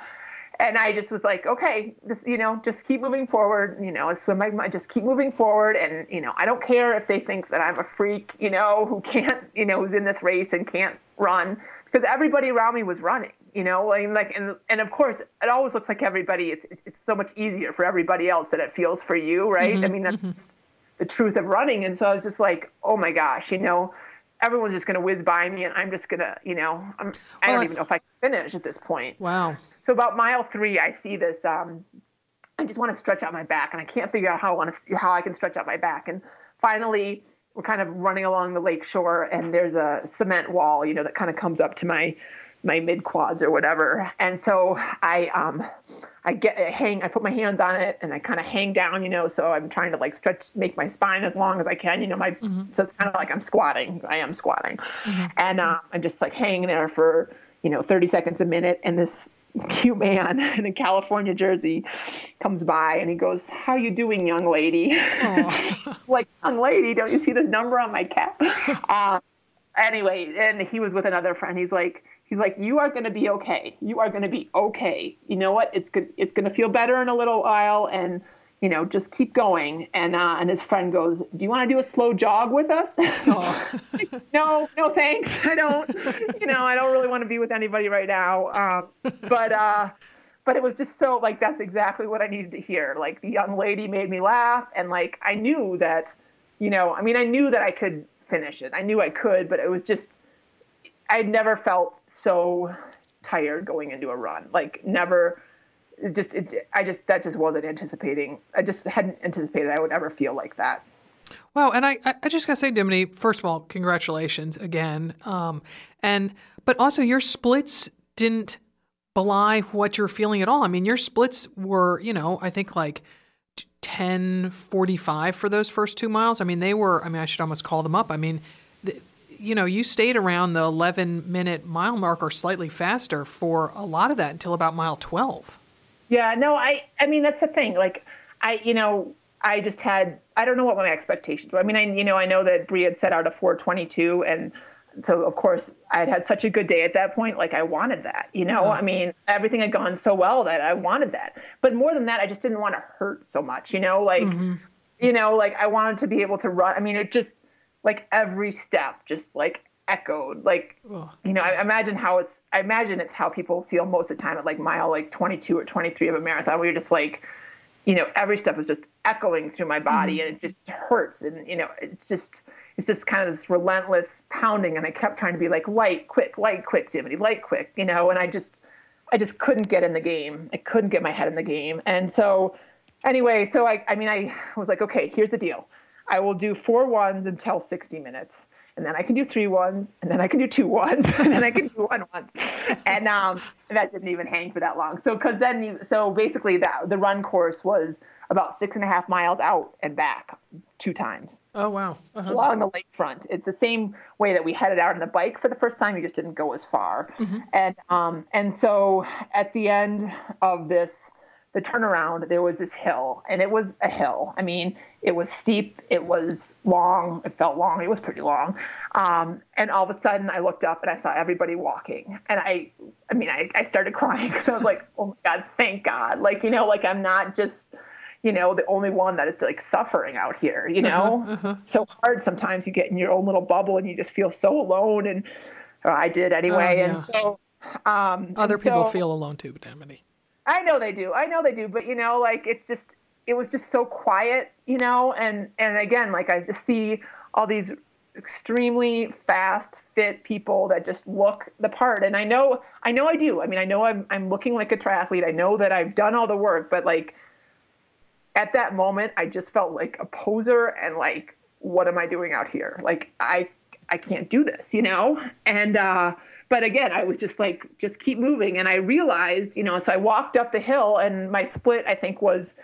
and I just was like, okay, this, you know, just keep moving forward. You know, I swim my, just keep moving forward. And, you know, I don't care if they think that I'm a freak, you know, who can't, you know, who's in this race and can't run because everybody around me was running, you know, I mean, like, and, and of course it always looks like everybody, it's, it's so much easier for everybody else than it feels for you. Right. Mm-hmm, I mean, that's, mm-hmm the truth of running. And so I was just like, oh my gosh, you know, everyone's just going to whiz by me and I'm just going to, you know, I'm, I don't even know if I can finish at this point. Wow. So about mile three, I see this, um, I just want to stretch out my back and I can't figure out how I want to, how I can stretch out my back. And finally we're kind of running along the lake shore and there's a cement wall, you know, that kind of comes up to my, my mid quads or whatever. And so I, um, I get hang, I put my hands on it and I kind of hang down, you know, so I'm trying to like stretch, make my spine as long as I can, you know, my, mm-hmm. so it's kind of like I'm squatting. I am squatting. Mm-hmm. And um, I'm just like hanging there for, you know, 30 seconds a minute. And this cute man in a California jersey comes by and he goes, how you doing, young lady? like, young lady, don't you see this number on my cap? um, anyway, and he was with another friend. He's like, he's like, you are going to be okay. You are going to be okay. You know what? It's good. It's going to feel better in a little while. And, you know, just keep going. And, uh, and his friend goes, do you want to do a slow jog with us? Oh. no, no, thanks. I don't, you know, I don't really want to be with anybody right now. Um, but, uh, but it was just so like, that's exactly what I needed to hear. Like the young lady made me laugh. And like, I knew that, you know, I mean, I knew that I could finish it. I knew I could, but it was just, I'd never felt so tired going into a run. Like never just it, I just that just wasn't anticipating. I just hadn't anticipated I would ever feel like that. Wow, and I I just gotta say, Dimity, first of all, congratulations again. Um, and but also your splits didn't belie what you're feeling at all. I mean, your splits were, you know, I think like 10 45 for those first two miles. I mean, they were, I mean, I should almost call them up. I mean, you know, you stayed around the 11 minute mile mark or slightly faster for a lot of that until about mile 12. Yeah, no, I, I mean, that's the thing. Like, I, you know, I just had, I don't know what my expectations were. I mean, I, you know, I know that Bree had set out a 422 and, so of course I had had such a good day at that point. Like I wanted that, you know. I mean, everything had gone so well that I wanted that. But more than that, I just didn't want to hurt so much, you know. Like, mm-hmm. you know, like I wanted to be able to run. I mean, it just like every step, just like echoed. Like, you know, I imagine how it's, I imagine it's how people feel most of the time at like mile like 22 or 23 of a marathon, where you're just like, you know, every step is just echoing through my body Mm-hmm. and it just hurts. And, you know, it's just, it's just kind of this relentless pounding. And I kept trying to be like, light, quick, light, quick, Jimmy, light, quick, you know, and I just, I just couldn't get in the game. I couldn't get my head in the game. And so, anyway, so I, I mean, I was like, okay, here's the deal. I will do four ones until 60 minutes. And then I can do three ones, and then I can do two ones, and then I can do one once. And um, that didn't even hang for that long. So, because then you, so basically, that the run course was about six and a half miles out and back two times Oh wow. Uh-huh. along the lakefront. It's the same way that we headed out on the bike for the first time. You just didn't go as far. And um, and so at the end of this, the turnaround, there was this hill, and it was a hill. I mean, it was steep. It was long. It felt long. It was pretty long. Um, and all of a sudden, I looked up and I saw everybody walking, and I, I mean, I, I started crying because I was like, oh my god, thank God! Like you know, like I'm not just you know, the only one that is like suffering out here, you know? uh-huh. So hard sometimes you get in your own little bubble and you just feel so alone. And or I did anyway. Oh, And so, um, Other people so- feel alone too, Dimity. I know they do. I know they do. But you know, like it's just, it was just so quiet, you know? And, and again, like I just see all these extremely fast fit people that just look the part and i know i know i do i mean i know i'm, I'm looking like a triathlete i know that i've done all the work but like at that moment i just felt like a poser and like what am i doing out here like i i can't do this you know and uh but again i was just like just keep moving and i realized you know so i walked up the hill and my split i think was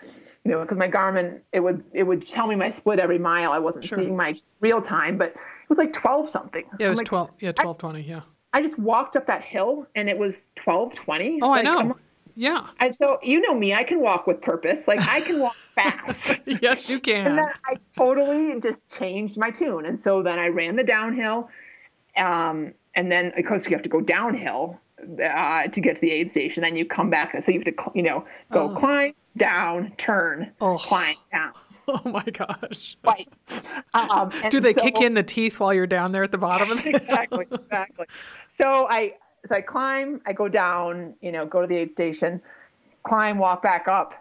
you know because my garmin it would it would tell me my split every mile i wasn't Sure. seeing my real time but it was like 12 something Yeah, it was like, twelve. Yeah, twelve twenty. Yeah. i just walked up that hill and it was 12 20 Oh, I Like, I'm- know. Yeah. and so you know me, I can walk with purpose. Like I can walk fast. yes, you can. and then I totally just changed my tune. And so then I ran the downhill. Um, and then of course you have to go downhill uh, to get to the aid station. Then you come back. So you have to, you know, go Oh. climb, down, turn, Oh. climb, down. oh my gosh. Twice. Um, Do they so- kick in the teeth while you're down there at the bottom of the exactly, exactly. So I so I climb, I go down, you know, go to the aid station, climb, walk back up,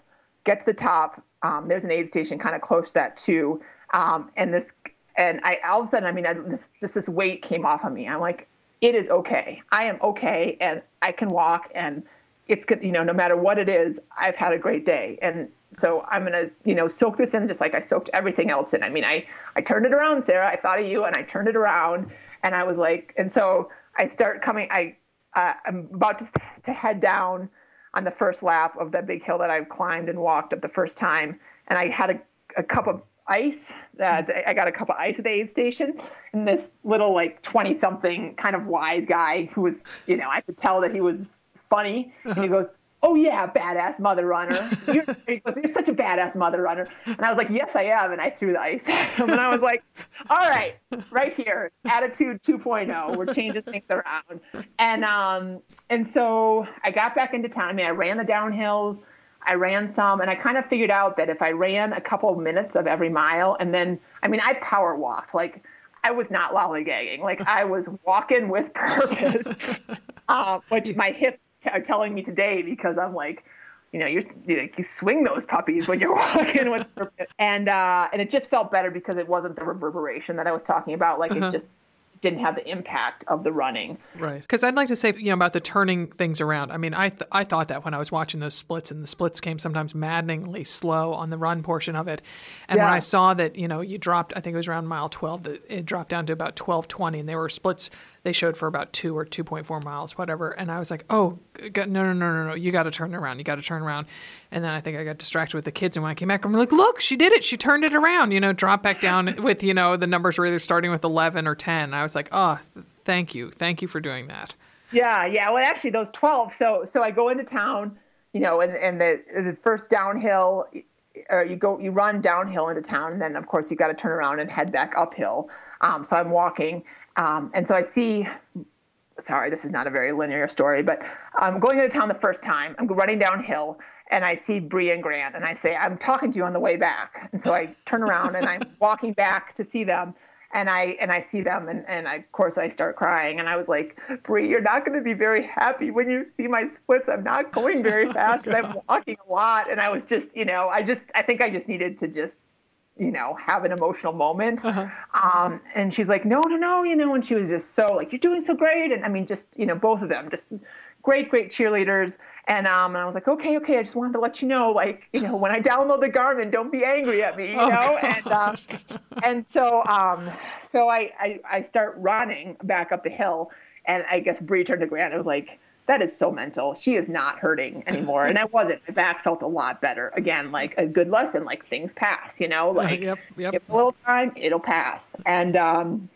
get to the top. Um, there's an aid station kind of close to that too. Um, and this and I all of a sudden, I mean, I, this, this this weight came off of me. I'm like, it is okay. I am okay, and I can walk, and it's good. You know, no matter what it is, I've had a great day, and so I'm gonna, you know, soak this in just like I soaked everything else in. I mean, I I turned it around, Sarah. I thought of you, and I turned it around, and I was like, and so I start coming. I uh, I'm about to to head down on the first lap of that big hill that I've climbed and walked up the first time, and I had a, a cup of ice. Uh, I got a cup of ice at the aid station, and this little like twenty something kind of wise guy who was, you know, I could tell that he was funny, and he goes. Oh yeah, badass mother runner. You're, he goes, You're such a badass mother runner. And I was like, Yes, I am. And I threw the ice at him. And I was like, All right, right here, attitude 2.0. We're changing things around. And um, and so I got back into town. I mean, I ran the downhills. I ran some, and I kind of figured out that if I ran a couple of minutes of every mile, and then, I mean, I power walked. Like, I was not lollygagging. Like, I was walking with purpose, uh, which my hips t- are telling me today because I'm like, you know, you're, you, like, you swing those puppies when you're walking with purpose. And, uh, and it just felt better because it wasn't the reverberation that I was talking about. Like, Uh-huh. it just didn't have the impact of the running. Right. Because I'd like to say, you know, about the turning things around. I mean, I th- I thought that when I was watching those splits, and the splits came sometimes maddeningly slow on the run portion of it. And when I saw that, you know, you dropped, I think it was around mile 12, it dropped down to about 12:20, and they were splits they showed for about two or 2.4 miles, whatever. And I was like, oh, no, no, no, no, no, you got to turn around. You got to turn around. And then I think I got distracted with the kids. And when I came back, I'm like, look, she did it. She turned it around, you know, drop back down with, you know, the numbers were either starting with 11 or 10. I was like, oh, th- thank you. Thank you for doing that. Yeah, yeah. Well, actually, those twelve. So, so I go into town, you know, and and the the first downhill, or you go, you run downhill into town, and then of course you got to turn around and head back uphill. Um, so I'm walking, um, and so I see. Sorry, this is not a very linear story, but I'm going into town the first time. I'm running downhill, and I see Bree and Grant, and I say, "I'm talking to you on the way back." And so I turn around and I'm walking back to see them, and I and I see them and and I, of course I start crying and I was like, Bree, you're not going to be very happy when you see my splits. I'm not going very fast and I'm walking a lot and I was just, you know, I just I think I just needed to just you know, have an emotional moment. Uh-huh. Um, and she's like, no, no, no, you know, and she was just so like, you're doing so great. And I mean, just, you know, both of them just great, great cheerleaders. And, um, and I was like, okay, okay. I just wanted to let you know, like, you know, when I download the Garmin, don't be angry at me, you oh, know? And, um, and so, um, so I, I, I start running back up the hill and I guess Bree turned to Grant. It was like, that is so mental. She is not hurting anymore. and I wasn't. My back felt a lot better. Again, like a good lesson, like things pass, you know, like yep, yep. give a little time, it'll pass. And um,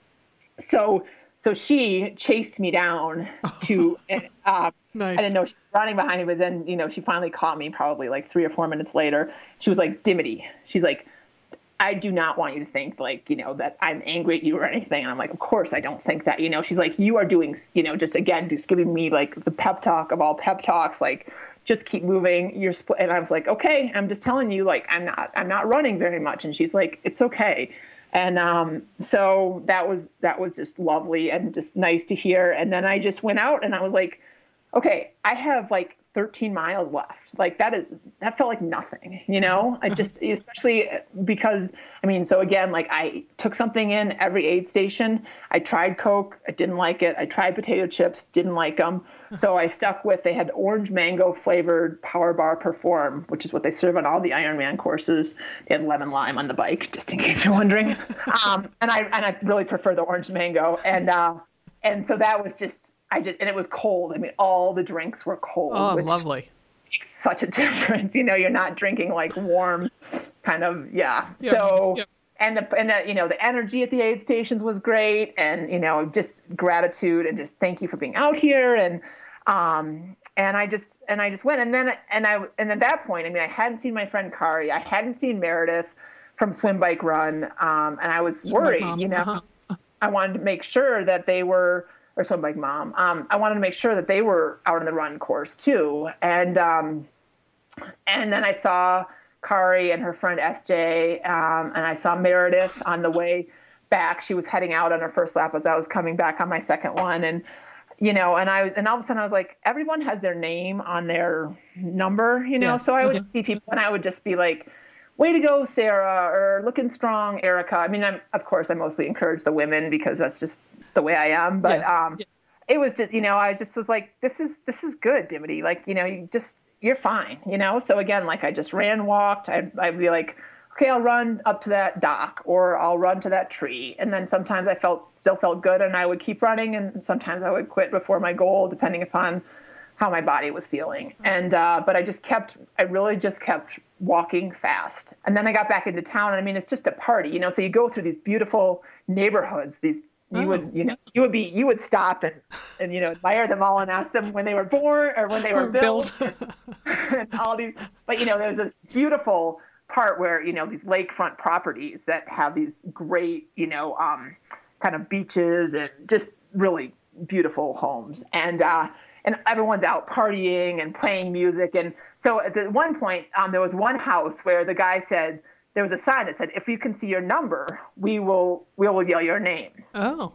so so she chased me down to uh, nice. I didn't know she was running behind me, but then, you know, she finally caught me probably like three or four minutes later. She was like, Dimity. She's like, I do not want you to think like, you know, that I'm angry at you or anything. And I'm like, of course I don't think that, you know, she's like, you are doing, you know, just again, just giving me like the pep talk of all pep talks, like just keep moving. You're split. And I was like, okay, I'm just telling you, like, I'm not, I'm not running very much. And she's like, it's okay. And um, so that was, that was just lovely and just nice to hear. And then I just went out and I was like, okay, I have like 13 miles left. Like that is that felt like nothing, you know? I just especially because I mean, so again, like I took something in every aid station. I tried Coke, I didn't like it. I tried potato chips, didn't like them. So I stuck with they had orange mango flavored Power Bar Perform, which is what they serve on all the Ironman courses. They had lemon lime on the bike, just in case you're wondering. um, and I and I really prefer the orange mango. And uh, and so that was just I just and it was cold. I mean, all the drinks were cold. Oh, lovely. Makes such a difference. You know, you're not drinking like warm, kind of yeah. Yep. So. Yep. And the and the you know the energy at the aid stations was great, and you know just gratitude and just thank you for being out here, and um, and I just and I just went, and then and I and at that point, I mean, I hadn't seen my friend Kari, I hadn't seen Meredith from Swim Bike Run, um, and I was worried, you know. Uh-huh. I wanted to make sure that they were or so Bike Mom. Um, I wanted to make sure that they were out on the run course too. And um, and then I saw Kari and her friend SJ, um, and I saw Meredith on the way back. She was heading out on her first lap as I was coming back on my second one, and you know, and I and all of a sudden I was like, everyone has their name on their number, you know. Yeah. So I would see people, and I would just be like way to go, Sarah, or looking strong, Erica. I mean, I'm, of course, I mostly encourage the women because that's just the way I am. But yes. um, it was just, you know, I just was like, this is this is good, Dimity. Like, you know, you just you're fine, you know. So again, like I just ran, walked. I'd, I'd be like, okay, I'll run up to that dock or I'll run to that tree. And then sometimes I felt still felt good and I would keep running and sometimes I would quit before my goal, depending upon how my body was feeling. And uh, but I just kept, I really just kept walking fast. And then I got back into town, and I mean, it's just a party, you know. So you go through these beautiful neighborhoods, these you oh. would you know you would be you would stop and and you know admire them all and ask them when they were born or when they were built, built. and all these but you know there's this beautiful part where you know these lakefront properties that have these great you know um, kind of beaches and just really beautiful homes and uh, and everyone's out partying and playing music. And so at the one point, um, there was one house where the guy said there was a sign that said, "If you can see your number, we will we will yell your name." Oh.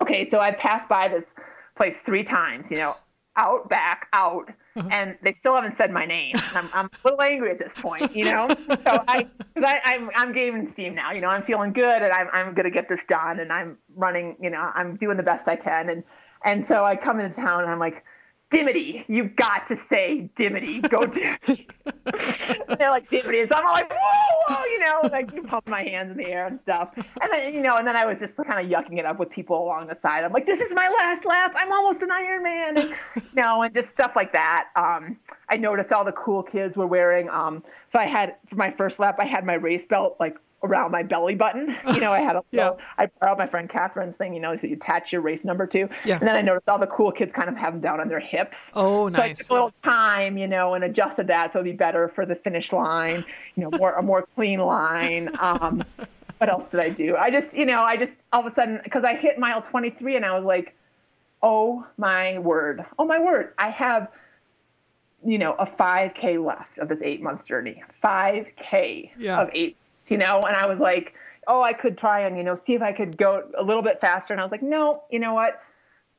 Okay, so I passed by this place three times. You know, out, back, out, uh-huh. and they still haven't said my name. I'm, I'm a little angry at this point, you know. so I, because I, I'm, I'm gaining steam now. You know, I'm feeling good, and I'm, I'm gonna get this done, and I'm running. You know, I'm doing the best I can, and and so I come into town, and I'm like, Dimity, you've got to say Dimity, go Dimity. they're like Dimity, and so I'm all like, whoa, whoa, you know, like you pump my hands in the air and stuff. And then, you know, and then I was just kind of yucking it up with people along the side. I'm like, this is my last lap. I'm almost an Ironman, and you know, and just stuff like that. Um, I noticed all the cool kids were wearing. Um, so I had for my first lap, I had my race belt like around my belly button. You know, I had a yeah. little, I borrowed my friend Catherine's thing, you know, so you attach your race number to. Yeah. And then I noticed all the cool kids kind of have them down on their hips. Oh, nice. So I took a little time, you know, and adjusted that so it'd be better for the finish line, you know, more a more clean line. Um, what else did I do? I just, you know, I just all of a sudden because I hit mile 23 and I was like, oh my word, oh my word, I have you know, a 5K left of this eight month journey. 5K yeah. of eight you know? And I was like, oh, I could try and, you know, see if I could go a little bit faster. And I was like, no, you know what?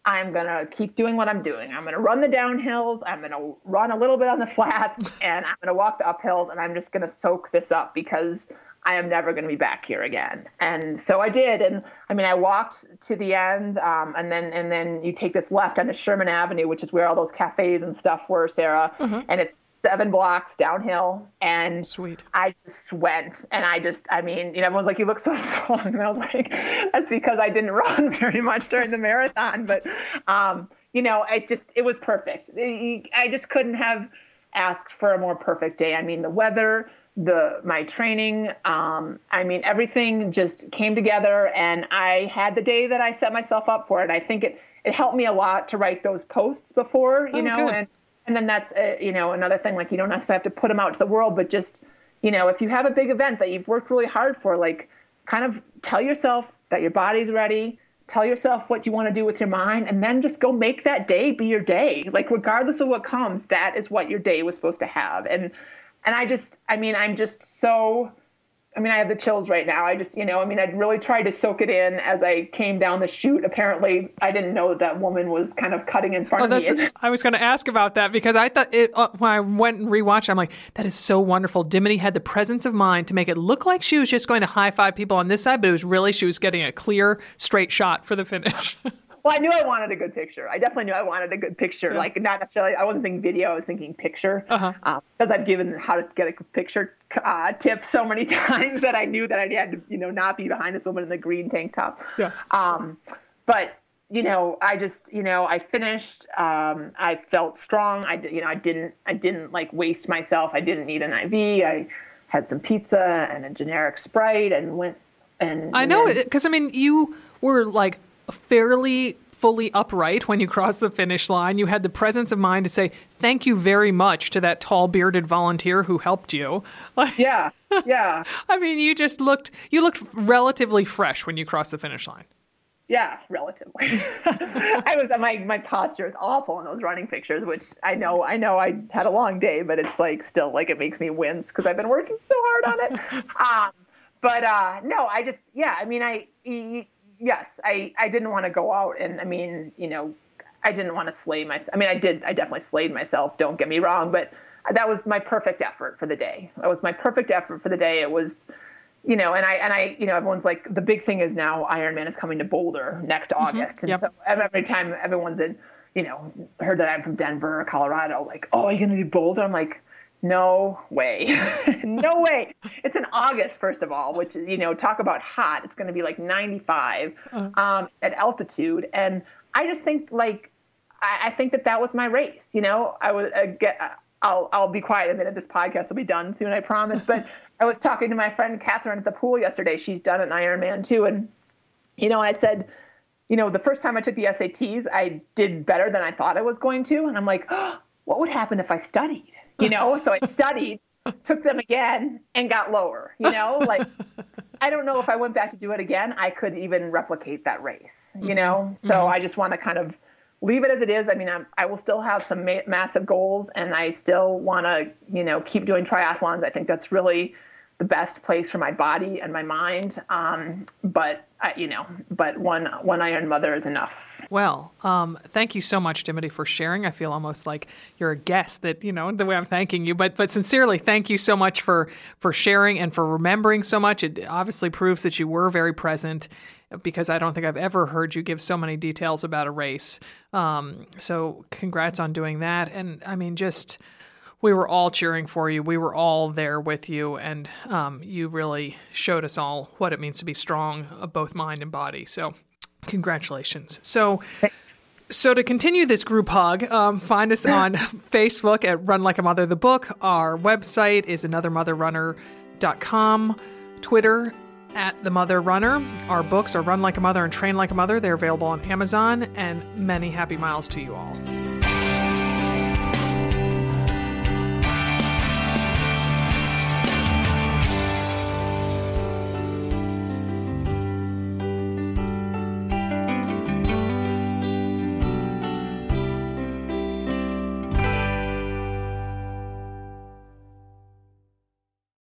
I'm going to keep doing what I'm doing. I'm going to run the downhills. I'm going to run a little bit on the flats and I'm going to walk the uphills and I'm just going to soak this up because I am never going to be back here again. And so I did. And I mean, I walked to the end, um, and then and then you take this left onto Sherman Avenue, which is where all those cafes and stuff were, Sarah. Mm-hmm. And it's seven blocks downhill. And Sweet. I just went, and I just, I mean, you know, everyone's like, "You look so strong," and I was like, "That's because I didn't run very much during the marathon." But, um, you know, it just it was perfect. I just couldn't have asked for a more perfect day. I mean, the weather the my training um, i mean everything just came together and i had the day that i set myself up for it. I think it it helped me a lot to write those posts before you oh, know good. and and then that's a, uh, you know another thing like you don't necessarily have to put them out to the world but just you know if you have a big event that you've worked really hard for like kind of tell yourself that your body's ready tell yourself what you want to do with your mind and then just go make that day be your day. Like regardless of what comes that is what your day was supposed to have. And and I just, I mean, I'm just so, I mean, I have the chills right now. I just, you know, I mean, I'd really tried to soak it in as I came down the chute. Apparently, I didn't know that woman was kind of cutting in front oh, of me. I was going to ask about that because I thought it, uh, when I went and rewatched, I'm like, that is so wonderful. Dimity had the presence of mind to make it look like she was just going to high five people on this side, but it was really she was getting a clear, straight shot for the finish. well, I knew I wanted a good picture. I definitely knew I wanted a good picture. Yeah. Like not necessarily, I wasn't thinking video. I was thinking picture. Uh-huh. Um, because I've given how to get a picture uh, tip so many times that I knew that I had to, you know, not be behind this woman in the green tank top. Yeah. Um, but you know, I just, you know, I finished. Um, I felt strong. I, you know, I didn't, I didn't like waste myself. I didn't need an IV. I had some pizza and a generic Sprite and went. And I know because I mean, you were like fairly fully upright when you crossed the finish line. You had the presence of mind to say thank you very much to that tall bearded volunteer who helped you. yeah, yeah. I mean, you just looked you looked relatively fresh when you crossed the finish line. Yeah, relatively. I was my my posture is awful in those running pictures, which I know I know I had a long day, but it's like still like it makes me wince because I've been working so hard on it. um, but uh, no, I just yeah, I mean I yes, I, I didn't want to go out and I mean, you know, I didn't want to slay myself. I mean, I did, I definitely slayed myself. Don't get me wrong, but that was my perfect effort for the day. That was my perfect effort for the day. It was, you know, and I, and I, you know, everyone's like, the big thing is now Ironman is coming to Boulder next mm-hmm. August. And yep. so every time everyone's in, you know, heard that I'm from Denver or Colorado, like, oh, are you going to do Boulder? I'm like, no way. no way. It's in August, first of all, which, you know, talk about hot. It's going to be like 95 uh-huh. um, at altitude. And I just think, like, I, I, think that that was my race. You know, I would uh, get, uh, I'll, I'll be quiet a minute. This podcast will be done soon, I promise. But I was talking to my friend Catherine at the pool yesterday. She's done an Ironman too. And, you know, I said, you know, the first time I took the SATs, I did better than I thought I was going to. And I'm like, oh, what would happen if I studied? You know? So i studied took them again and got lower you know? Like i don't know if i went back to do it again i could even replicate that race you know? Mm-hmm. so mm-hmm. i just want to kind of leave it as it is. I mean I'm, i will still have some ma- massive goals and i still want to you know keep doing triathlons. I think that's really the best place for my body and my mind. Um, but uh, you know, but one one iron mother is enough. Well, um, thank you so much, Dimity, for sharing. I feel almost like you're a guest. That you know the way I'm thanking you, but but sincerely, thank you so much for for sharing and for remembering so much. It obviously proves that you were very present. Because I don't think I've ever heard you give so many details about a race. Um, so, congrats on doing that. And I mean, just we were all cheering for you. We were all there with you, and um, you really showed us all what it means to be strong, of both mind and body. So, congratulations. So, Thanks. so to continue this group hug, um, find us on Facebook at Run Like a Mother the book. Our website is anothermotherrunner.com. Twitter at the Mother Runner. Our books are Run Like a Mother and Train Like a Mother. They're available on Amazon. And many happy miles to you all.